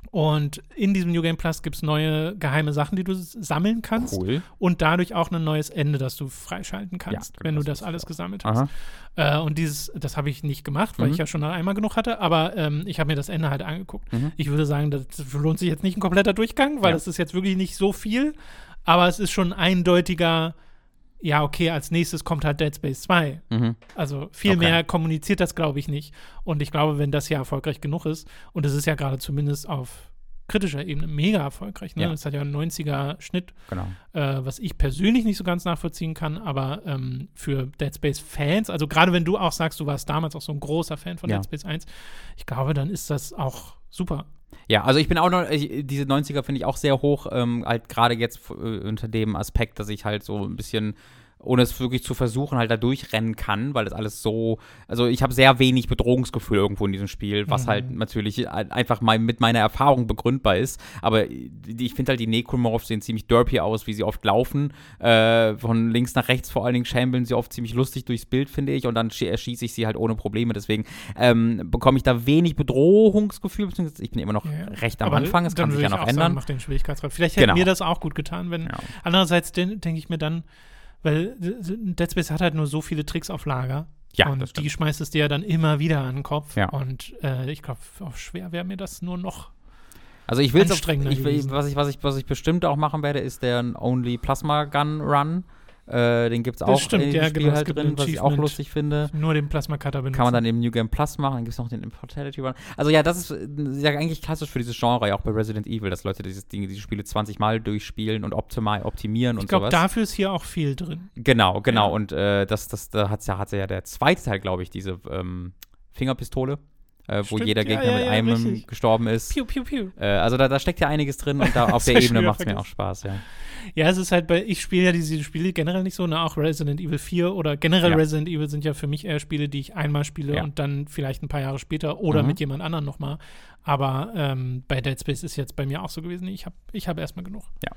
S1: Und in diesem New Game Plus gibt es neue geheime Sachen, die du sammeln kannst
S2: Cool.
S1: und dadurch auch ein neues Ende, das du freischalten kannst,
S2: genau,
S1: wenn du
S2: das
S1: das alles gesammelt hast. Äh, und dieses, das habe ich nicht gemacht, weil
S2: Mhm.
S1: ich ja schon einmal genug hatte, aber ähm, ich habe mir das Ende halt angeguckt.
S2: Mhm.
S1: Ich würde sagen, das lohnt sich jetzt nicht ein kompletter Durchgang, weil
S2: Ja.
S1: das ist jetzt wirklich nicht so viel, aber es ist schon eindeutiger, ja, okay, als nächstes kommt halt Dead Space 2.
S2: Mhm.
S1: Also viel
S2: Okay.
S1: mehr kommuniziert das, glaube ich, nicht. Und ich glaube, wenn das ja erfolgreich genug ist, und es ist ja gerade zumindest auf kritischer Ebene mega erfolgreich, ne?
S2: Ja.
S1: Das hat ja einen 90er Schnitt,
S2: Genau.
S1: äh, was ich persönlich nicht so ganz nachvollziehen kann, aber ähm, für Dead Space Fans, also gerade wenn du auch sagst, du warst damals auch so ein großer Fan von
S2: Ja.
S1: Dead Space 1, ich glaube, dann ist das auch super.
S2: Ja, also ich bin auch noch, ich, diese 90er finde ich auch sehr hoch, ähm, halt gerade jetzt äh, unter dem Aspekt, dass ich halt so ein bisschen ohne es wirklich zu versuchen, halt da durchrennen kann, weil das alles so, also ich habe sehr wenig Bedrohungsgefühl irgendwo in diesem Spiel, was
S1: Mhm.
S2: halt natürlich ein- einfach mal mit meiner Erfahrung begründbar ist, aber ich finde halt die Necromorphs sehen ziemlich derpy aus, wie sie oft laufen, äh, von links nach rechts vor allen Dingen schambeln sie oft ziemlich lustig durchs Bild, finde ich, und dann schie- erschieße ich sie halt ohne Probleme, deswegen ähm, bekomme ich da wenig Bedrohungsgefühl, beziehungsweise ich bin immer noch
S1: Ja.
S2: recht am
S1: Aber
S2: Anfang, es kann sich ja noch
S1: auch
S2: ändern.
S1: Sagen, mach den Schwierigkeitsgrad. Vielleicht hätte
S2: Genau.
S1: mir das auch gut getan, wenn
S2: Ja.
S1: Andererseits den- denke ich mir dann, weil Dead Space hat halt nur so viele Tricks auf Lager.
S2: Ja,
S1: und die schmeißt es dir ja dann immer wieder an den Kopf.
S2: Ja.
S1: Und äh, ich glaube, auch schwer wäre mir das nur noch.
S2: Also ich will was ich, was ich, was ich bestimmt auch machen werde, ist der Only Plasma Gun Run. Äh, den gibt es auch
S1: stimmt,
S2: in dem
S1: ja,
S2: Spiel
S1: genau,
S2: halt drin, was ich auch lustig finde.
S1: Nur den Plasma Cutter benutzen.
S2: Kann man dann im New Game Plus machen, dann gibt es noch den Immortality Run. Also ja, das ist ja eigentlich klassisch für dieses Genre, ja auch bei Resident Evil, dass Leute dieses Ding, diese Spiele 20 Mal durchspielen und optimi optimieren
S1: Ich
S2: und
S1: glaube,
S2: sowas.
S1: dafür ist hier auch viel drin.
S2: Genau, genau.
S1: Ja.
S2: Und äh, das, das, da hat ja, hat ja der zweite Teil, glaube ich, diese ähm, Fingerpistole. Äh, wo
S1: Stimmt,
S2: jeder
S1: ja,
S2: Gegner
S1: ja,
S2: mit
S1: ja,
S2: einem
S1: richtig.
S2: gestorben ist.
S1: Piu, piu, piu.
S2: Äh, also da, da steckt ja einiges drin und da auf der Ebene macht es mir auch Spaß, ja.
S1: Ja, es ist halt bei, ich spiele ja diese Spiele generell nicht so, ne? Auch Resident Evil 4 oder generell
S2: Ja.
S1: Resident Evil sind ja für mich eher Spiele, die ich einmal spiele und dann vielleicht ein paar Jahre später oder
S2: Mhm.
S1: mit jemand anderem nochmal. Aber ähm, bei Dead Space ist jetzt bei mir auch so gewesen. Ich habe ich hab erstmal genug.
S2: Ja.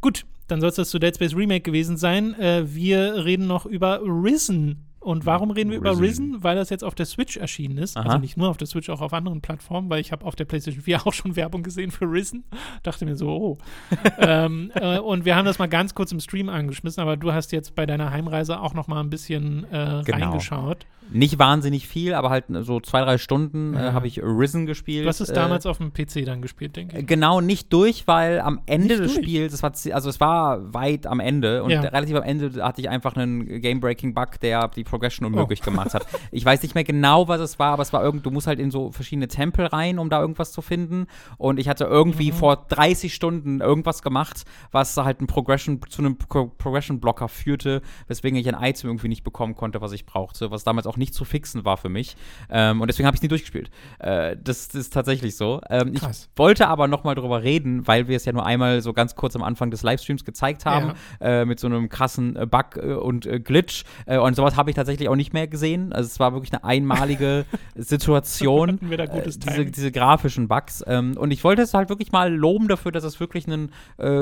S1: Gut, dann soll es das zu Dead Space Remake gewesen sein. Äh, wir reden noch über Risen. Und warum reden wir über
S2: Risen.
S1: Risen? Weil das jetzt auf der Switch erschienen ist.
S2: Aha.
S1: Also nicht nur auf der Switch, auch auf anderen Plattformen, weil ich habe auf der PlayStation 4 auch schon Werbung gesehen für Risen. Dachte mir so, oh. ähm, äh, und wir haben das mal ganz kurz im Stream angeschmissen, aber du hast jetzt bei deiner Heimreise auch noch mal ein bisschen äh,
S2: Genau.
S1: reingeschaut.
S2: Nicht wahnsinnig viel, aber halt so zwei, drei Stunden äh,
S1: Ja.
S2: habe ich Risen gespielt.
S1: Du hast es
S2: äh,
S1: damals auf dem PC dann gespielt, denke ich.
S2: Genau, nicht durch, weil am Ende
S1: Nicht
S2: des
S1: durch?
S2: Spiels, es war, also es war weit am Ende und
S1: Ja.
S2: relativ am Ende hatte ich einfach einen Game-Breaking-Bug, der die Progression
S1: Oh.
S2: unmöglich gemacht hat. Ich weiß nicht mehr genau, was es war, aber es war irgend, du musst halt in so verschiedene Tempel rein, um da irgendwas zu finden. Und ich hatte irgendwie
S1: Mhm.
S2: vor 30 Stunden irgendwas gemacht, was halt ein Progression, zu einem Pro Progression-Blocker führte, weswegen ich ein Item irgendwie nicht bekommen konnte, was ich brauchte, was damals auch nicht zu fixen war für mich. Ähm, und deswegen habe ich es nie durchgespielt. Äh, das, das ist tatsächlich so. Ähm, ich wollte aber noch mal drüber reden, weil wir es ja nur einmal so ganz kurz am Anfang des Livestreams gezeigt haben, äh, mit so einem krassen äh, Bug äh, und äh, Glitch. Und sowas habe ich tatsächlich auch nicht mehr gesehen. Also es war wirklich eine einmalige Situation.
S1: Wir da gutes
S2: diese, diese grafischen Bugs. Ähm, und ich wollte es halt wirklich mal loben dafür, dass es wirklich ein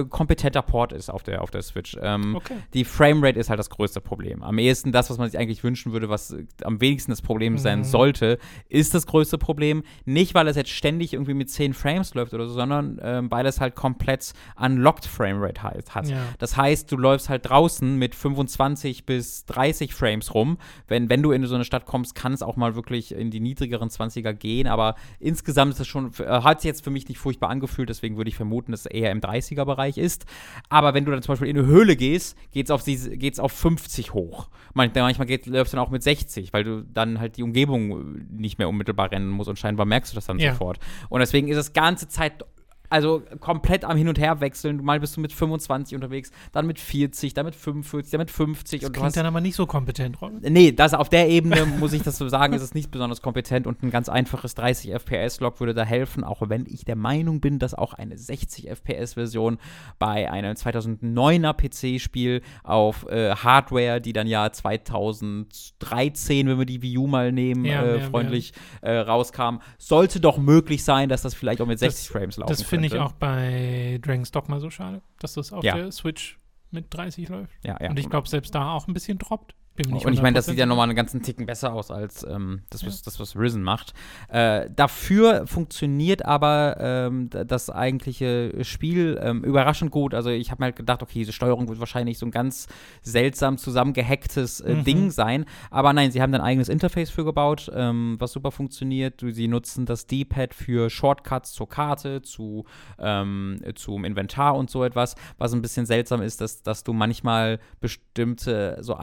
S2: kompetenter Port ist auf der, auf der Switch. Ähm,
S1: Okay.
S2: Die Framerate ist halt das größte Problem. Am ehesten das, was man sich eigentlich wünschen würde, was am wenigsten das Problem sein
S1: Mhm.
S2: sollte, ist das größte Problem. Nicht, weil es jetzt ständig irgendwie mit 10 Frames läuft oder so, sondern ähm, weil es halt komplett unlocked Framerate halt hat.
S1: Ja.
S2: Das heißt, du läufst halt draußen mit 25 bis 30 Frames rum. Wenn, wenn du in so eine Stadt kommst, kann es auch mal wirklich in die niedrigeren 20er gehen. Aber insgesamt ist es schon, äh, hat es jetzt für mich nicht furchtbar angefühlt. Deswegen würde ich vermuten, dass es eher im 30er-Bereich ist. Aber wenn du dann zum Beispiel in eine Höhle gehst, geht es auf, geht's auf 50 hoch. Manchmal, manchmal geht, läufst du dann auch mit 60, weil du dann halt die Umgebung nicht mehr unmittelbar rennen musst und scheinbar merkst du das dann
S1: Ja.
S2: sofort. Und deswegen ist es ganze Zeit also komplett am Hin und Her wechseln. Mal bist du mit 25 unterwegs, dann mit 40, dann mit 45, dann mit 50
S1: Das
S2: und du
S1: klingt dann aber nicht so kompetent, Robin.
S2: Nee, das auf der Ebene muss ich das so sagen, ist es nicht besonders kompetent und ein ganz einfaches 30 FPS-Log würde da helfen, auch wenn ich der Meinung bin, dass auch eine 60 FPS-Version bei einem 2009er PC-Spiel auf äh, Hardware, die dann ja 2013, wenn wir die Wii U mal nehmen,
S1: Ja,
S2: äh,
S1: ja,
S2: freundlich Äh, rauskam, sollte doch möglich sein, dass das vielleicht auch mit 60 Frames laufen
S1: Das finde ich auch bei Dragon's Dogma so schade, dass das auf
S2: Ja.
S1: der Switch mit 30 läuft.
S2: Ja, ja.
S1: Und ich glaube, selbst da auch ein bisschen droppt.
S2: Und ich meine, das sieht ja
S1: 100%
S2: nochmal einen ganzen Ticken besser aus als ähm, das, was,
S1: Ja.
S2: das, was Risen macht. Äh, dafür funktioniert aber ähm, das eigentliche Spiel ähm, überraschend gut. Also ich habe mir halt gedacht, okay, diese Steuerung wird wahrscheinlich so ein ganz seltsam zusammengehacktes äh,
S1: Mhm.
S2: Ding sein. Aber nein, sie haben ein eigenes Interface für gebaut, ähm, was super funktioniert. Sie nutzen das D-Pad für Shortcuts zur Karte, zu, ähm, zum Inventar und so etwas. Was ein bisschen seltsam ist, dass, dass du manchmal bestimmte so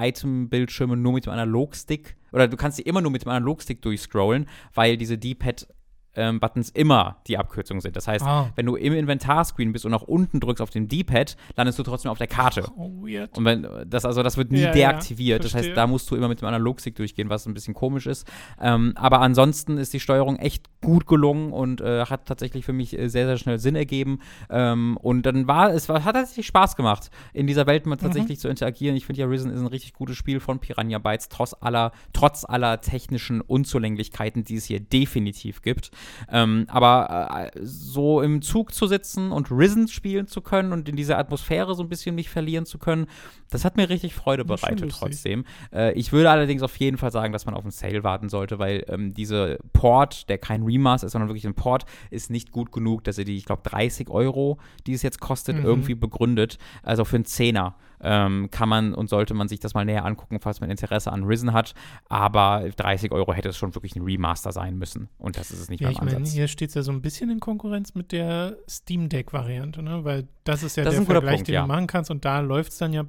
S2: Item-Bildschirme nur mit dem Analogstick oder du kannst sie immer nur mit dem Analogstick durchscrollen, weil diese D-Pad ähm, Buttons immer die Abkürzung sind. Das heißt,
S1: Ah.
S2: wenn du im Inventarscreen bist und nach unten drückst auf dem D-Pad, landest du trotzdem auf der Karte.
S1: Oh, weird.
S2: Und wenn das, also das wird nie
S1: Ja, ja,
S2: deaktiviert. das heißt, da musst du immer mit dem Analogstick durchgehen, was ein bisschen komisch ist. Ähm, aber ansonsten ist die Steuerung echt gut gelungen und äh, hat tatsächlich für mich äh, sehr, sehr schnell Sinn ergeben. Ähm, und dann war es war, hat tatsächlich Spaß gemacht, in dieser Welt mal tatsächlich zu interagieren. Ich finde ja, Risen ist ein richtig gutes Spiel von Piranha Bytes, trotz aller, trotz aller technischen Unzulänglichkeiten, die es hier definitiv gibt. Ähm, aber äh, so im Zug zu sitzen und Risen spielen zu können und in dieser Atmosphäre so ein bisschen mich verlieren zu können, das hat mir richtig Freude bereitet trotzdem. Äh, ich würde allerdings auf jeden Fall sagen, dass man auf einen Sale warten sollte, weil ähm, diese Port, der kein Remaster ist, sondern wirklich ein Port, ist nicht gut genug, dass er die, ich glaube, 30 Euro, die es jetzt kostet,
S1: Mhm.
S2: irgendwie begründet. Also für einen Zehner ähm, kann man und sollte man sich das mal näher angucken, falls man Interesse an Risen hat. Aber 30 Euro hätte es schon wirklich ein Remaster sein müssen. Und das ist es nicht
S1: Ja,
S2: beim
S1: ich meine,
S2: Ansatz.
S1: hier steht es ja so ein bisschen in Konkurrenz mit der Steam Deck-Variante, ne? Weil das ist ja
S2: Das ist
S1: der
S2: guter
S1: Vergleich,
S2: Punkt,
S1: den
S2: ja.
S1: du machen kannst und da läuft es dann ja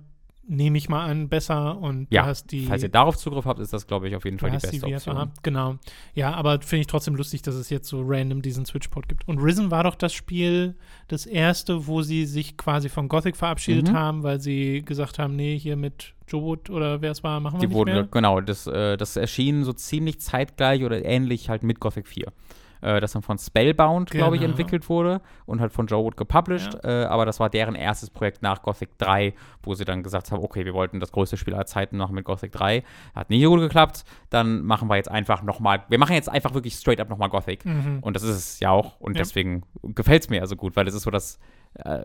S1: nehme ich mal an, besser und
S2: Ja,
S1: du hast die.
S2: Falls ihr darauf Zugriff habt, ist das, glaube ich, auf jeden Fall die
S1: die
S2: beste
S1: VFA,
S2: Option.
S1: genau. Ja, aber finde ich trotzdem lustig, dass es jetzt so random diesen Switch-Port gibt. Und Risen war doch das Spiel, das erste, wo sie sich quasi von Gothic verabschiedet
S2: Mhm.
S1: haben, weil sie gesagt haben, nee, hier mit Joe Wood oder wer es war, machen wir
S2: Die
S1: nicht
S2: wurden,
S1: mehr.
S2: genau, das, äh, das erschien so ziemlich zeitgleich oder ähnlich halt mit Gothic 4. Äh, das dann von Spellbound, glaube ich,
S1: Genau.
S2: entwickelt wurde und halt von Joe Wood gepublished. Äh, aber das war deren erstes Projekt nach Gothic 3, wo sie dann gesagt haben, okay, wir wollten das größte Spiel aller Zeiten machen mit Gothic 3. Hat nicht so gut geklappt. Dann machen wir jetzt einfach nochmal, wir machen jetzt einfach wirklich straight up nochmal Gothic.
S1: Mhm.
S2: Und das ist es ja auch. Und
S1: Ja.
S2: deswegen gefällt es mir ja so gut, weil es ist so das, äh,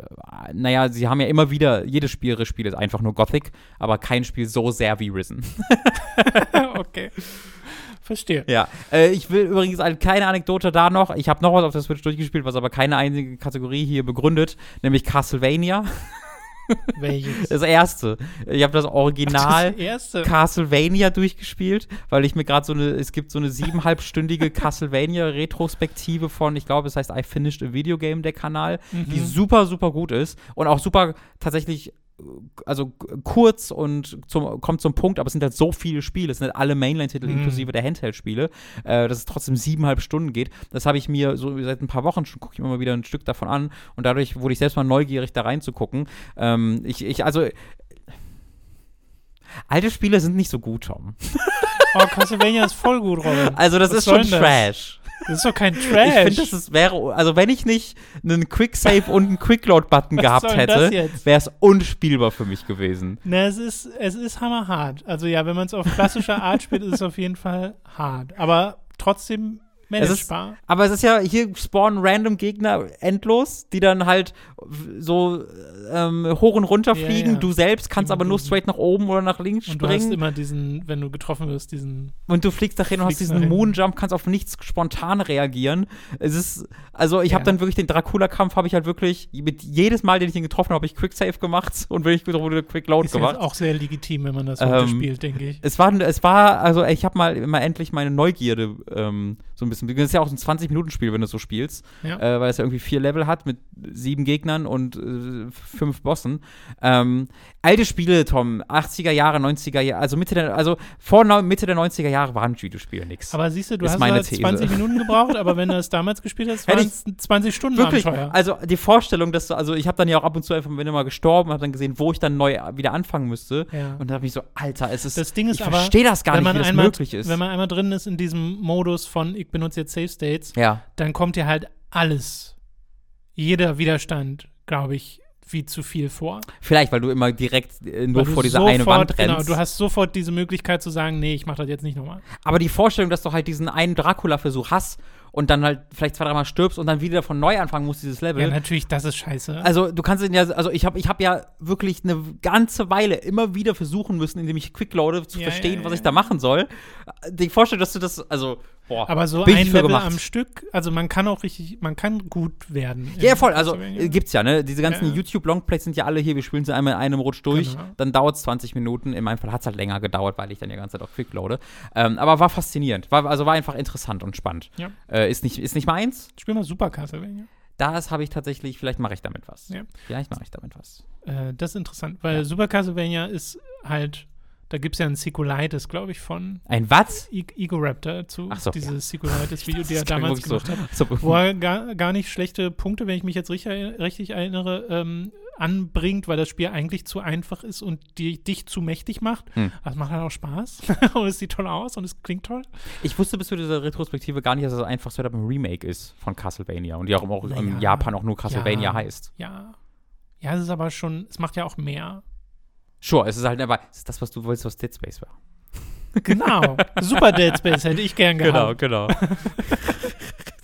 S2: naja, sie haben ja immer wieder, jedes Spiel, ihres Spiel ist einfach nur Gothic, aber kein Spiel so sehr wie Risen.
S1: okay. Verstehe.
S2: Ja, äh, ich will übrigens eine kleine Anekdote da noch. Ich habe noch was auf der Switch durchgespielt, was aber keine einzige Kategorie hier begründet, nämlich Castlevania.
S1: Welches?
S2: Das erste. Ich habe das Original
S1: Das erste.
S2: Castlevania durchgespielt, weil ich mir gerade so eine, es gibt so eine siebeneinhalbstündige Castlevania-Retrospektive von, ich glaube, es heißt I Finished a Video Game, der Kanal, die
S1: Mhm.
S2: super, super gut ist und auch super tatsächlich, also kurz und zum, kommt zum Punkt, aber es sind halt so viele Spiele, es sind halt alle Mainline-Titel
S1: Mhm.
S2: inklusive der Handheld-Spiele, äh, dass es trotzdem siebeneinhalb Stunden geht. Das habe ich mir so seit ein paar Wochen schon, gucke ich mal wieder ein Stück davon an und dadurch wurde ich selbst mal neugierig, da reinzugucken. Ähm, ich, ich, also, alte Spiele sind nicht so gut, Tom.
S1: Oh, Castlevania ist voll gut, Robin.
S2: Also, das
S1: Was
S2: ist schon? Trash.
S1: Das ist doch kein
S2: Ich
S1: Trash.
S2: finde, das ist, wäre, also wenn ich nicht einen Quick-Save und einen Quick-Load-Button gehabt hätte, wäre es unspielbar für mich gewesen.
S1: Na, es ist, es ist hammerhart. Also ja, wenn man es auf klassischer Art spielt, ist es auf jeden Fall hart. Aber trotzdem
S2: Es ist,
S1: managebar.
S2: aber es ist ja, hier spawnen random Gegner endlos, die dann halt so ähm, hoch und runter
S1: Ja,
S2: fliegen.
S1: ja.
S2: Du selbst kannst
S1: Die-
S2: aber nur straight nach oben oder nach links
S1: Und du hast
S2: springen.
S1: immer diesen, wenn du getroffen wirst, diesen.
S2: Und du fliegst dahin und hast diesen. Moonjump, kannst auf nichts spontan reagieren. Es ist, also ich
S1: Ja.
S2: habe dann wirklich den Dracula-Kampf, habe ich halt wirklich, mit jedes Mal, den ich ihn getroffen habe, habe ich Quick-Save gemacht und wirklich wurde Quick-Load
S1: Ist ja
S2: gemacht.
S1: auch sehr legitim, wenn man das
S2: Ähm,
S1: spielt, denke ich.
S2: Es war, es war, also ich habe mal, mal endlich meine Neugierde ähm, so ein bisschen. Das ist ja auch ein 20-Minuten-Spiel, wenn du so spielst,
S1: Ja.
S2: äh, weil es ja irgendwie vier Level hat mit sieben Gegnern und äh, fünf Bossen. Ähm, alte Spiele, Tom, 80er Jahre, 90er Jahre, also Mitte der, also vor Mitte der 90er Jahre waren Videospiele nix.
S1: Aber siehst du, du hast halt
S2: These.
S1: 20 Minuten gebraucht, aber wenn du es damals gespielt hast, waren es 20 Stunden
S2: Wirklich,
S1: Abenteuer.
S2: also die Vorstellung, dass du, also ich habe dann ja auch ab und zu einfach, wenn immer gestorben, habe dann gesehen, wo ich dann neu wieder anfangen müsste.
S1: Ja.
S2: Und da habe ich so, Alter, es ist,
S1: Das Ding ist
S2: ich verstehe das gar
S1: wenn
S2: nicht,
S1: man
S2: wie das
S1: einmal,
S2: möglich ist.
S1: Wenn man einmal drin ist in diesem Modus von, ich benutze jetzt Safe States,
S2: ja.
S1: dann kommt dir halt alles, jeder Widerstand, glaube ich, wie zu viel vor.
S2: Vielleicht, weil du immer direkt äh, nur vor dieser eine Wand
S1: Genau,
S2: rennst.
S1: du hast sofort diese Möglichkeit zu sagen, nee, ich mache das jetzt nicht nochmal.
S2: Aber die Vorstellung, dass du halt diesen einen Dracula-Versuch hast und dann halt vielleicht zwei, dreimal stirbst und dann wieder von neu anfangen musst, dieses Level.
S1: Ja, natürlich, das ist scheiße.
S2: also du kannst ihn ja, also ich habe ich hab ja wirklich eine ganze Weile immer wieder versuchen müssen, indem ich quickloade, zu
S1: Ja,
S2: verstehen,
S1: ja,
S2: was ich da machen soll. Die Vorstellung, dass du das, also, boah.
S1: aber so
S2: bin ich
S1: ein Level
S2: gemacht.
S1: am Stück, also man kann auch richtig, man kann gut werden.
S2: Ja, voll. Also äh, gibt's ja, ne? Diese ganzen. YouTube-Longplays sind ja alle hier. Wir spielen sie einmal in einem Rutsch durch.
S1: Genau.
S2: Dann dauert's 20 Minuten. In meinem Fall hat's halt länger gedauert, weil ich dann die ganze Zeit auch quickloade. Ähm, aber war faszinierend. War, also war einfach interessant und spannend.
S1: Ja.
S2: Äh, ist, nicht, ist nicht meins.
S1: Spiel mal Super Castlevania.
S2: Das habe ich tatsächlich, vielleicht mache ich damit was.
S1: Ja.
S2: Vielleicht mache ich damit was.
S1: Äh, das ist interessant, weil
S2: Ja.
S1: Super Castlevania ist halt, da gibt es ja ein Sequelitis, glaube ich, von
S2: Ein was?
S1: I Ego Raptor zu
S2: Ach so,
S1: dieses Sequelitis-Video, die er damals gemacht hat.
S2: So, so,
S1: Wo er gar, gar nicht schlechte Punkte, wenn ich mich jetzt richtig, richtig erinnere, ähm, anbringt, weil das Spiel eigentlich zu einfach ist und die, dich zu mächtig macht.
S2: Hm.
S1: Das macht halt auch Spaß und es sieht toll aus und es klingt toll.
S2: ich wusste bis zu dieser Retrospektive gar nicht, dass es einfach so ein Remake ist von Castlevania. Und die auch, auch
S1: Naja.
S2: in Japan auch nur Castlevania
S1: Ja.
S2: heißt.
S1: Ja. Ja, es ist aber schon, es macht ja auch mehr.
S2: Sure, es ist halt aber, es ist das, was du wolltest, was Dead Space war.
S1: Genau. Super Dead Space hätte ich gern gehabt.
S2: genau.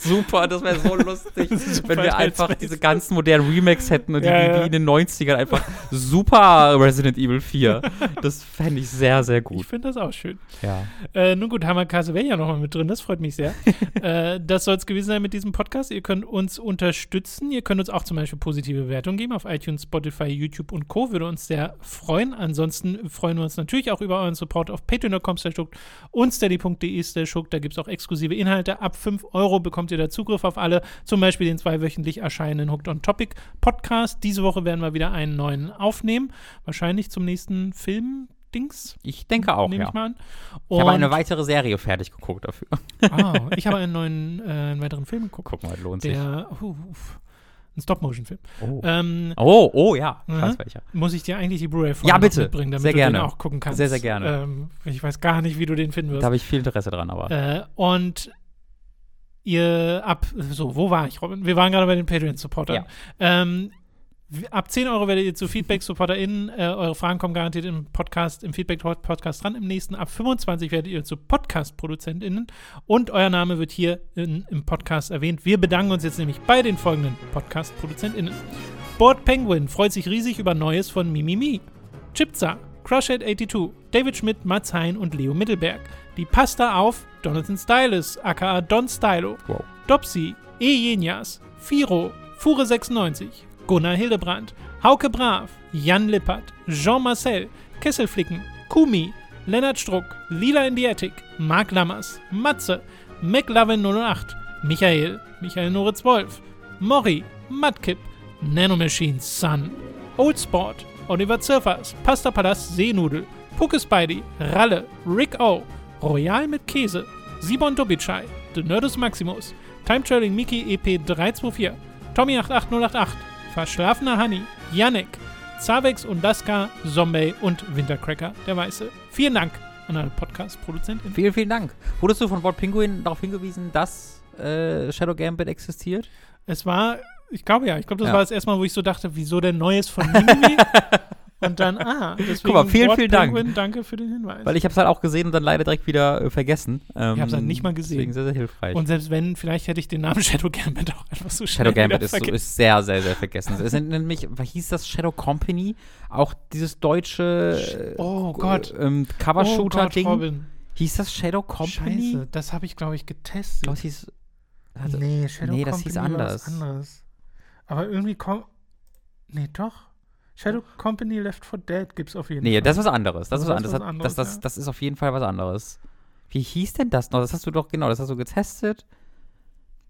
S2: Super, das wäre so lustig, wenn wir einfach diese ganzen modernen Remakes hätten und die
S1: Ja, ja.
S2: in den 90ern einfach super Resident Evil 4. Das fände ich sehr, sehr
S1: Ich
S2: gut.
S1: finde das auch schön.
S2: Ja.
S1: Äh, nun gut, haben wir Castlevania nochmal mit drin, das freut mich sehr. äh, das soll es gewesen sein mit diesem Podcast. Ihr könnt uns unterstützen. Ihr könnt uns auch zum Beispiel positive Bewertungen geben auf iTunes, Spotify, YouTube und Co. Würde uns sehr freuen. Ansonsten freuen wir uns natürlich auch über euren Support auf patreon.com und steady.de. Da gibt es auch exklusive Inhalte. Ab 5 Euro bekommt ihr ihr da Zugriff auf alle, zum Beispiel den zweiwöchentlich erscheinenden Hooked on Topic Podcast. Diese Woche werden wir wieder einen neuen aufnehmen, wahrscheinlich zum nächsten Film. Dings,
S2: Ich denke auch,
S1: nehme
S2: ja.
S1: ich mal an.
S2: Ich habe
S1: Und-
S2: eine weitere Serie fertig geguckt dafür.
S1: Ah, ich habe einen neuen, äh, einen weiteren Film geguckt.
S2: Guck mal, lohnt sich.
S1: Der, uh, uff, ein Stop-Motion-Film.
S2: Oh.
S1: Ähm,
S2: oh, oh ja, ich weiß welcher.
S1: muss ich dir eigentlich die Blu-ray
S2: Ja, bitte.
S1: mitbringen, damit
S2: Sehr
S1: du
S2: gerne.
S1: den auch gucken kannst.
S2: Sehr, sehr gerne.
S1: Ähm, ich weiß gar nicht, wie du den finden wirst.
S2: Da habe ich viel Interesse dran, aber.
S1: Äh, und ihr ab, so, wo war ich, Robin? Wir waren gerade bei den Patreon-Supportern.
S2: Ja.
S1: Ähm, ab 10 Euro werdet ihr zu Feedback-SupporterInnen. Äh, eure Fragen kommen garantiert im Podcast, im Feedback-Podcast dran. Im nächsten, ab 25 werdet ihr zu Podcast-ProduzentInnen. Und euer Name wird hier in, im Podcast erwähnt. Wir bedanken uns jetzt nämlich bei den folgenden Podcast-ProduzentInnen. Board Penguin freut sich riesig über Neues von Mimimi. Chipza, Crushhead82, David Schmidt, Mats Hein und Leo Mittelberg. Die Pasta auf Jonathan Stylus, aka Don Stylo.
S2: Wow.
S1: Dopsy, E. Jenias, Firo, Fure96, Gunnar Hildebrand, Hauke Brav, Jan Lippert, Jean Marcel, Kesselflicken, Kumi, Lennart Struck, Lila in die Attic, Marc Lammers, Matze, McLovin008, Michael, Michael Noritz Wolf, Mori, Mudkip, Nanomachine Sun, Old Sport, Oliver Zirfers, Pasta Palast Seenudel, Pucke Spidey, Ralle, Rick O, Royal mit Käse, Simon Dobitschei, The Nerdus Maximus, Time Traveling Mickey EP 324, Tommy 88088, Verschlafener Honey, Yannick, Zavex und Laska, Zombie und Wintercracker, der Weiße. Vielen Dank an alle Podcast-Produzenten.
S2: Vielen, vielen Dank. Wurdest du von Wort Pinguin darauf hingewiesen, dass äh, Shadow Gambit existiert?
S1: Es war, ich glaube ja, ich glaube, das
S2: Ja.
S1: war das erste Mal, wo ich so dachte, wieso denn Neues von Mimimi? und dann, ah, deswegen
S2: Guck mal, vielen,
S1: Board
S2: vielen Dank.
S1: Penguin, danke für den Hinweis.
S2: Weil ich habe es halt auch gesehen und dann leider direkt wieder äh, vergessen. Ähm,
S1: Ich hab's halt nicht mal gesehen.
S2: Deswegen sehr, sehr hilfreich.
S1: und selbst wenn, vielleicht hätte ich den Namen Shadow Gambit auch einfach so schnell
S2: Shadow Gambit ist, so, ist sehr, sehr, sehr vergessen. Es sind nämlich, was hieß das Shadow Company? Auch dieses deutsche
S1: Oh
S2: äh,
S1: Gott.
S2: ähm,
S1: oh
S2: Cover-Shooter-Ding.
S1: Robin.
S2: hieß das Shadow Company?
S1: Scheiße, das habe ich, glaube ich,
S2: Ich
S1: getestet.
S2: glaube, es hieß. Also,
S1: nee, Shadow
S2: nee, das
S1: Company
S2: hieß anders.
S1: was anderes. Aber irgendwie kommt. Nee, doch. Shadow Company Left 4 Dead gibt's auf jeden
S2: nee,
S1: Fall.
S2: das ist was anderes. Das
S1: Also
S2: ist was
S1: das
S2: anderes.
S1: was anderes,
S2: das, das,
S1: ja.
S2: das ist auf jeden Fall was anderes. Wie hieß denn das noch? Das hast du doch, genau, das hast du getestet.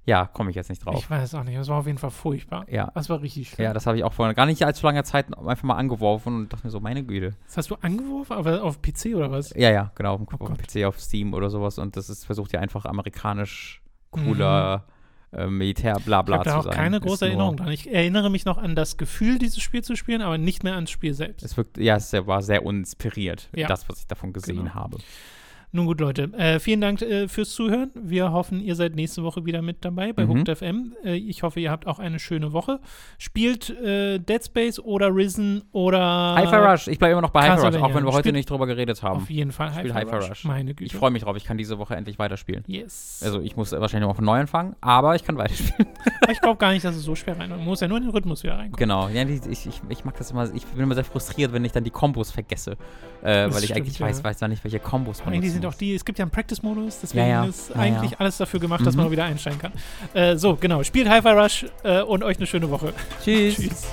S2: Ja, komme ich jetzt nicht drauf.
S1: Ich weiß auch nicht, das war auf jeden Fall furchtbar.
S2: Ja.
S1: Das war richtig schlimm.
S2: Ja, das habe ich auch vor gar nicht allzu langer Zeit einfach mal angeworfen und dachte mir so, meine Güte.
S1: Das hast du angeworfen, aber auf PC oder was?
S2: Ja, ja, genau, auf dem,
S1: Oh
S2: auf. PC, auf Steam oder sowas und das ist, versucht ja einfach amerikanisch cooler äh, Militär, bla
S1: Mhm. Ich
S2: bla
S1: habe da auch
S2: sein.
S1: keine große Erinnerung dran. Ich erinnere mich noch an das Gefühl, dieses Spiel zu spielen, aber nicht mehr ans Spiel selbst.
S2: Es wirkt, ja, es war sehr inspiriert,
S1: Ja.
S2: das, was ich davon gesehen
S1: Genau.
S2: habe.
S1: Nun gut, Leute, äh, vielen Dank äh, fürs Zuhören. Wir hoffen, ihr seid nächste Woche wieder mit dabei bei
S2: Mhm.
S1: Hooked FM. Äh, ich hoffe, ihr habt auch eine schöne Woche. Spielt äh, Dead Space oder Risen oder
S2: Hi-Fi Rush, ich bleibe immer noch bei Hi-Fi Rush, auch wenn wir heute nicht drüber geredet haben.
S1: Auf jeden Fall Hi-Fi Rush.
S2: Rush.
S1: Meine Güte.
S2: Ich freue mich drauf, ich kann diese Woche endlich weiterspielen.
S1: Yes.
S2: Also ich muss wahrscheinlich noch von neu anfangen, aber ich kann weiterspielen.
S1: ich glaube gar nicht, dass es so schwer reinkommt. Man muss ja nur in den Rhythmus wieder reinkommen.
S2: genau, ja, ich, ich, ich mag das immer, ich bin immer sehr frustriert, wenn ich dann die Kombos vergesse, äh, weil ich
S1: stimmt,
S2: eigentlich
S1: ja.
S2: weiß, weiß gar nicht, welche Kombos man
S1: Eigentlich auch die, es gibt ja einen Practice-Modus, deswegen
S2: Ja, ja.
S1: ist
S2: Ja,
S1: eigentlich alles dafür gemacht, dass
S2: Mhm.
S1: man auch wieder einsteigen kann. Äh, so, genau. Spielt Hi-Fi Rush äh, und euch eine schöne Woche.
S2: Tschüss.
S1: Tschüss.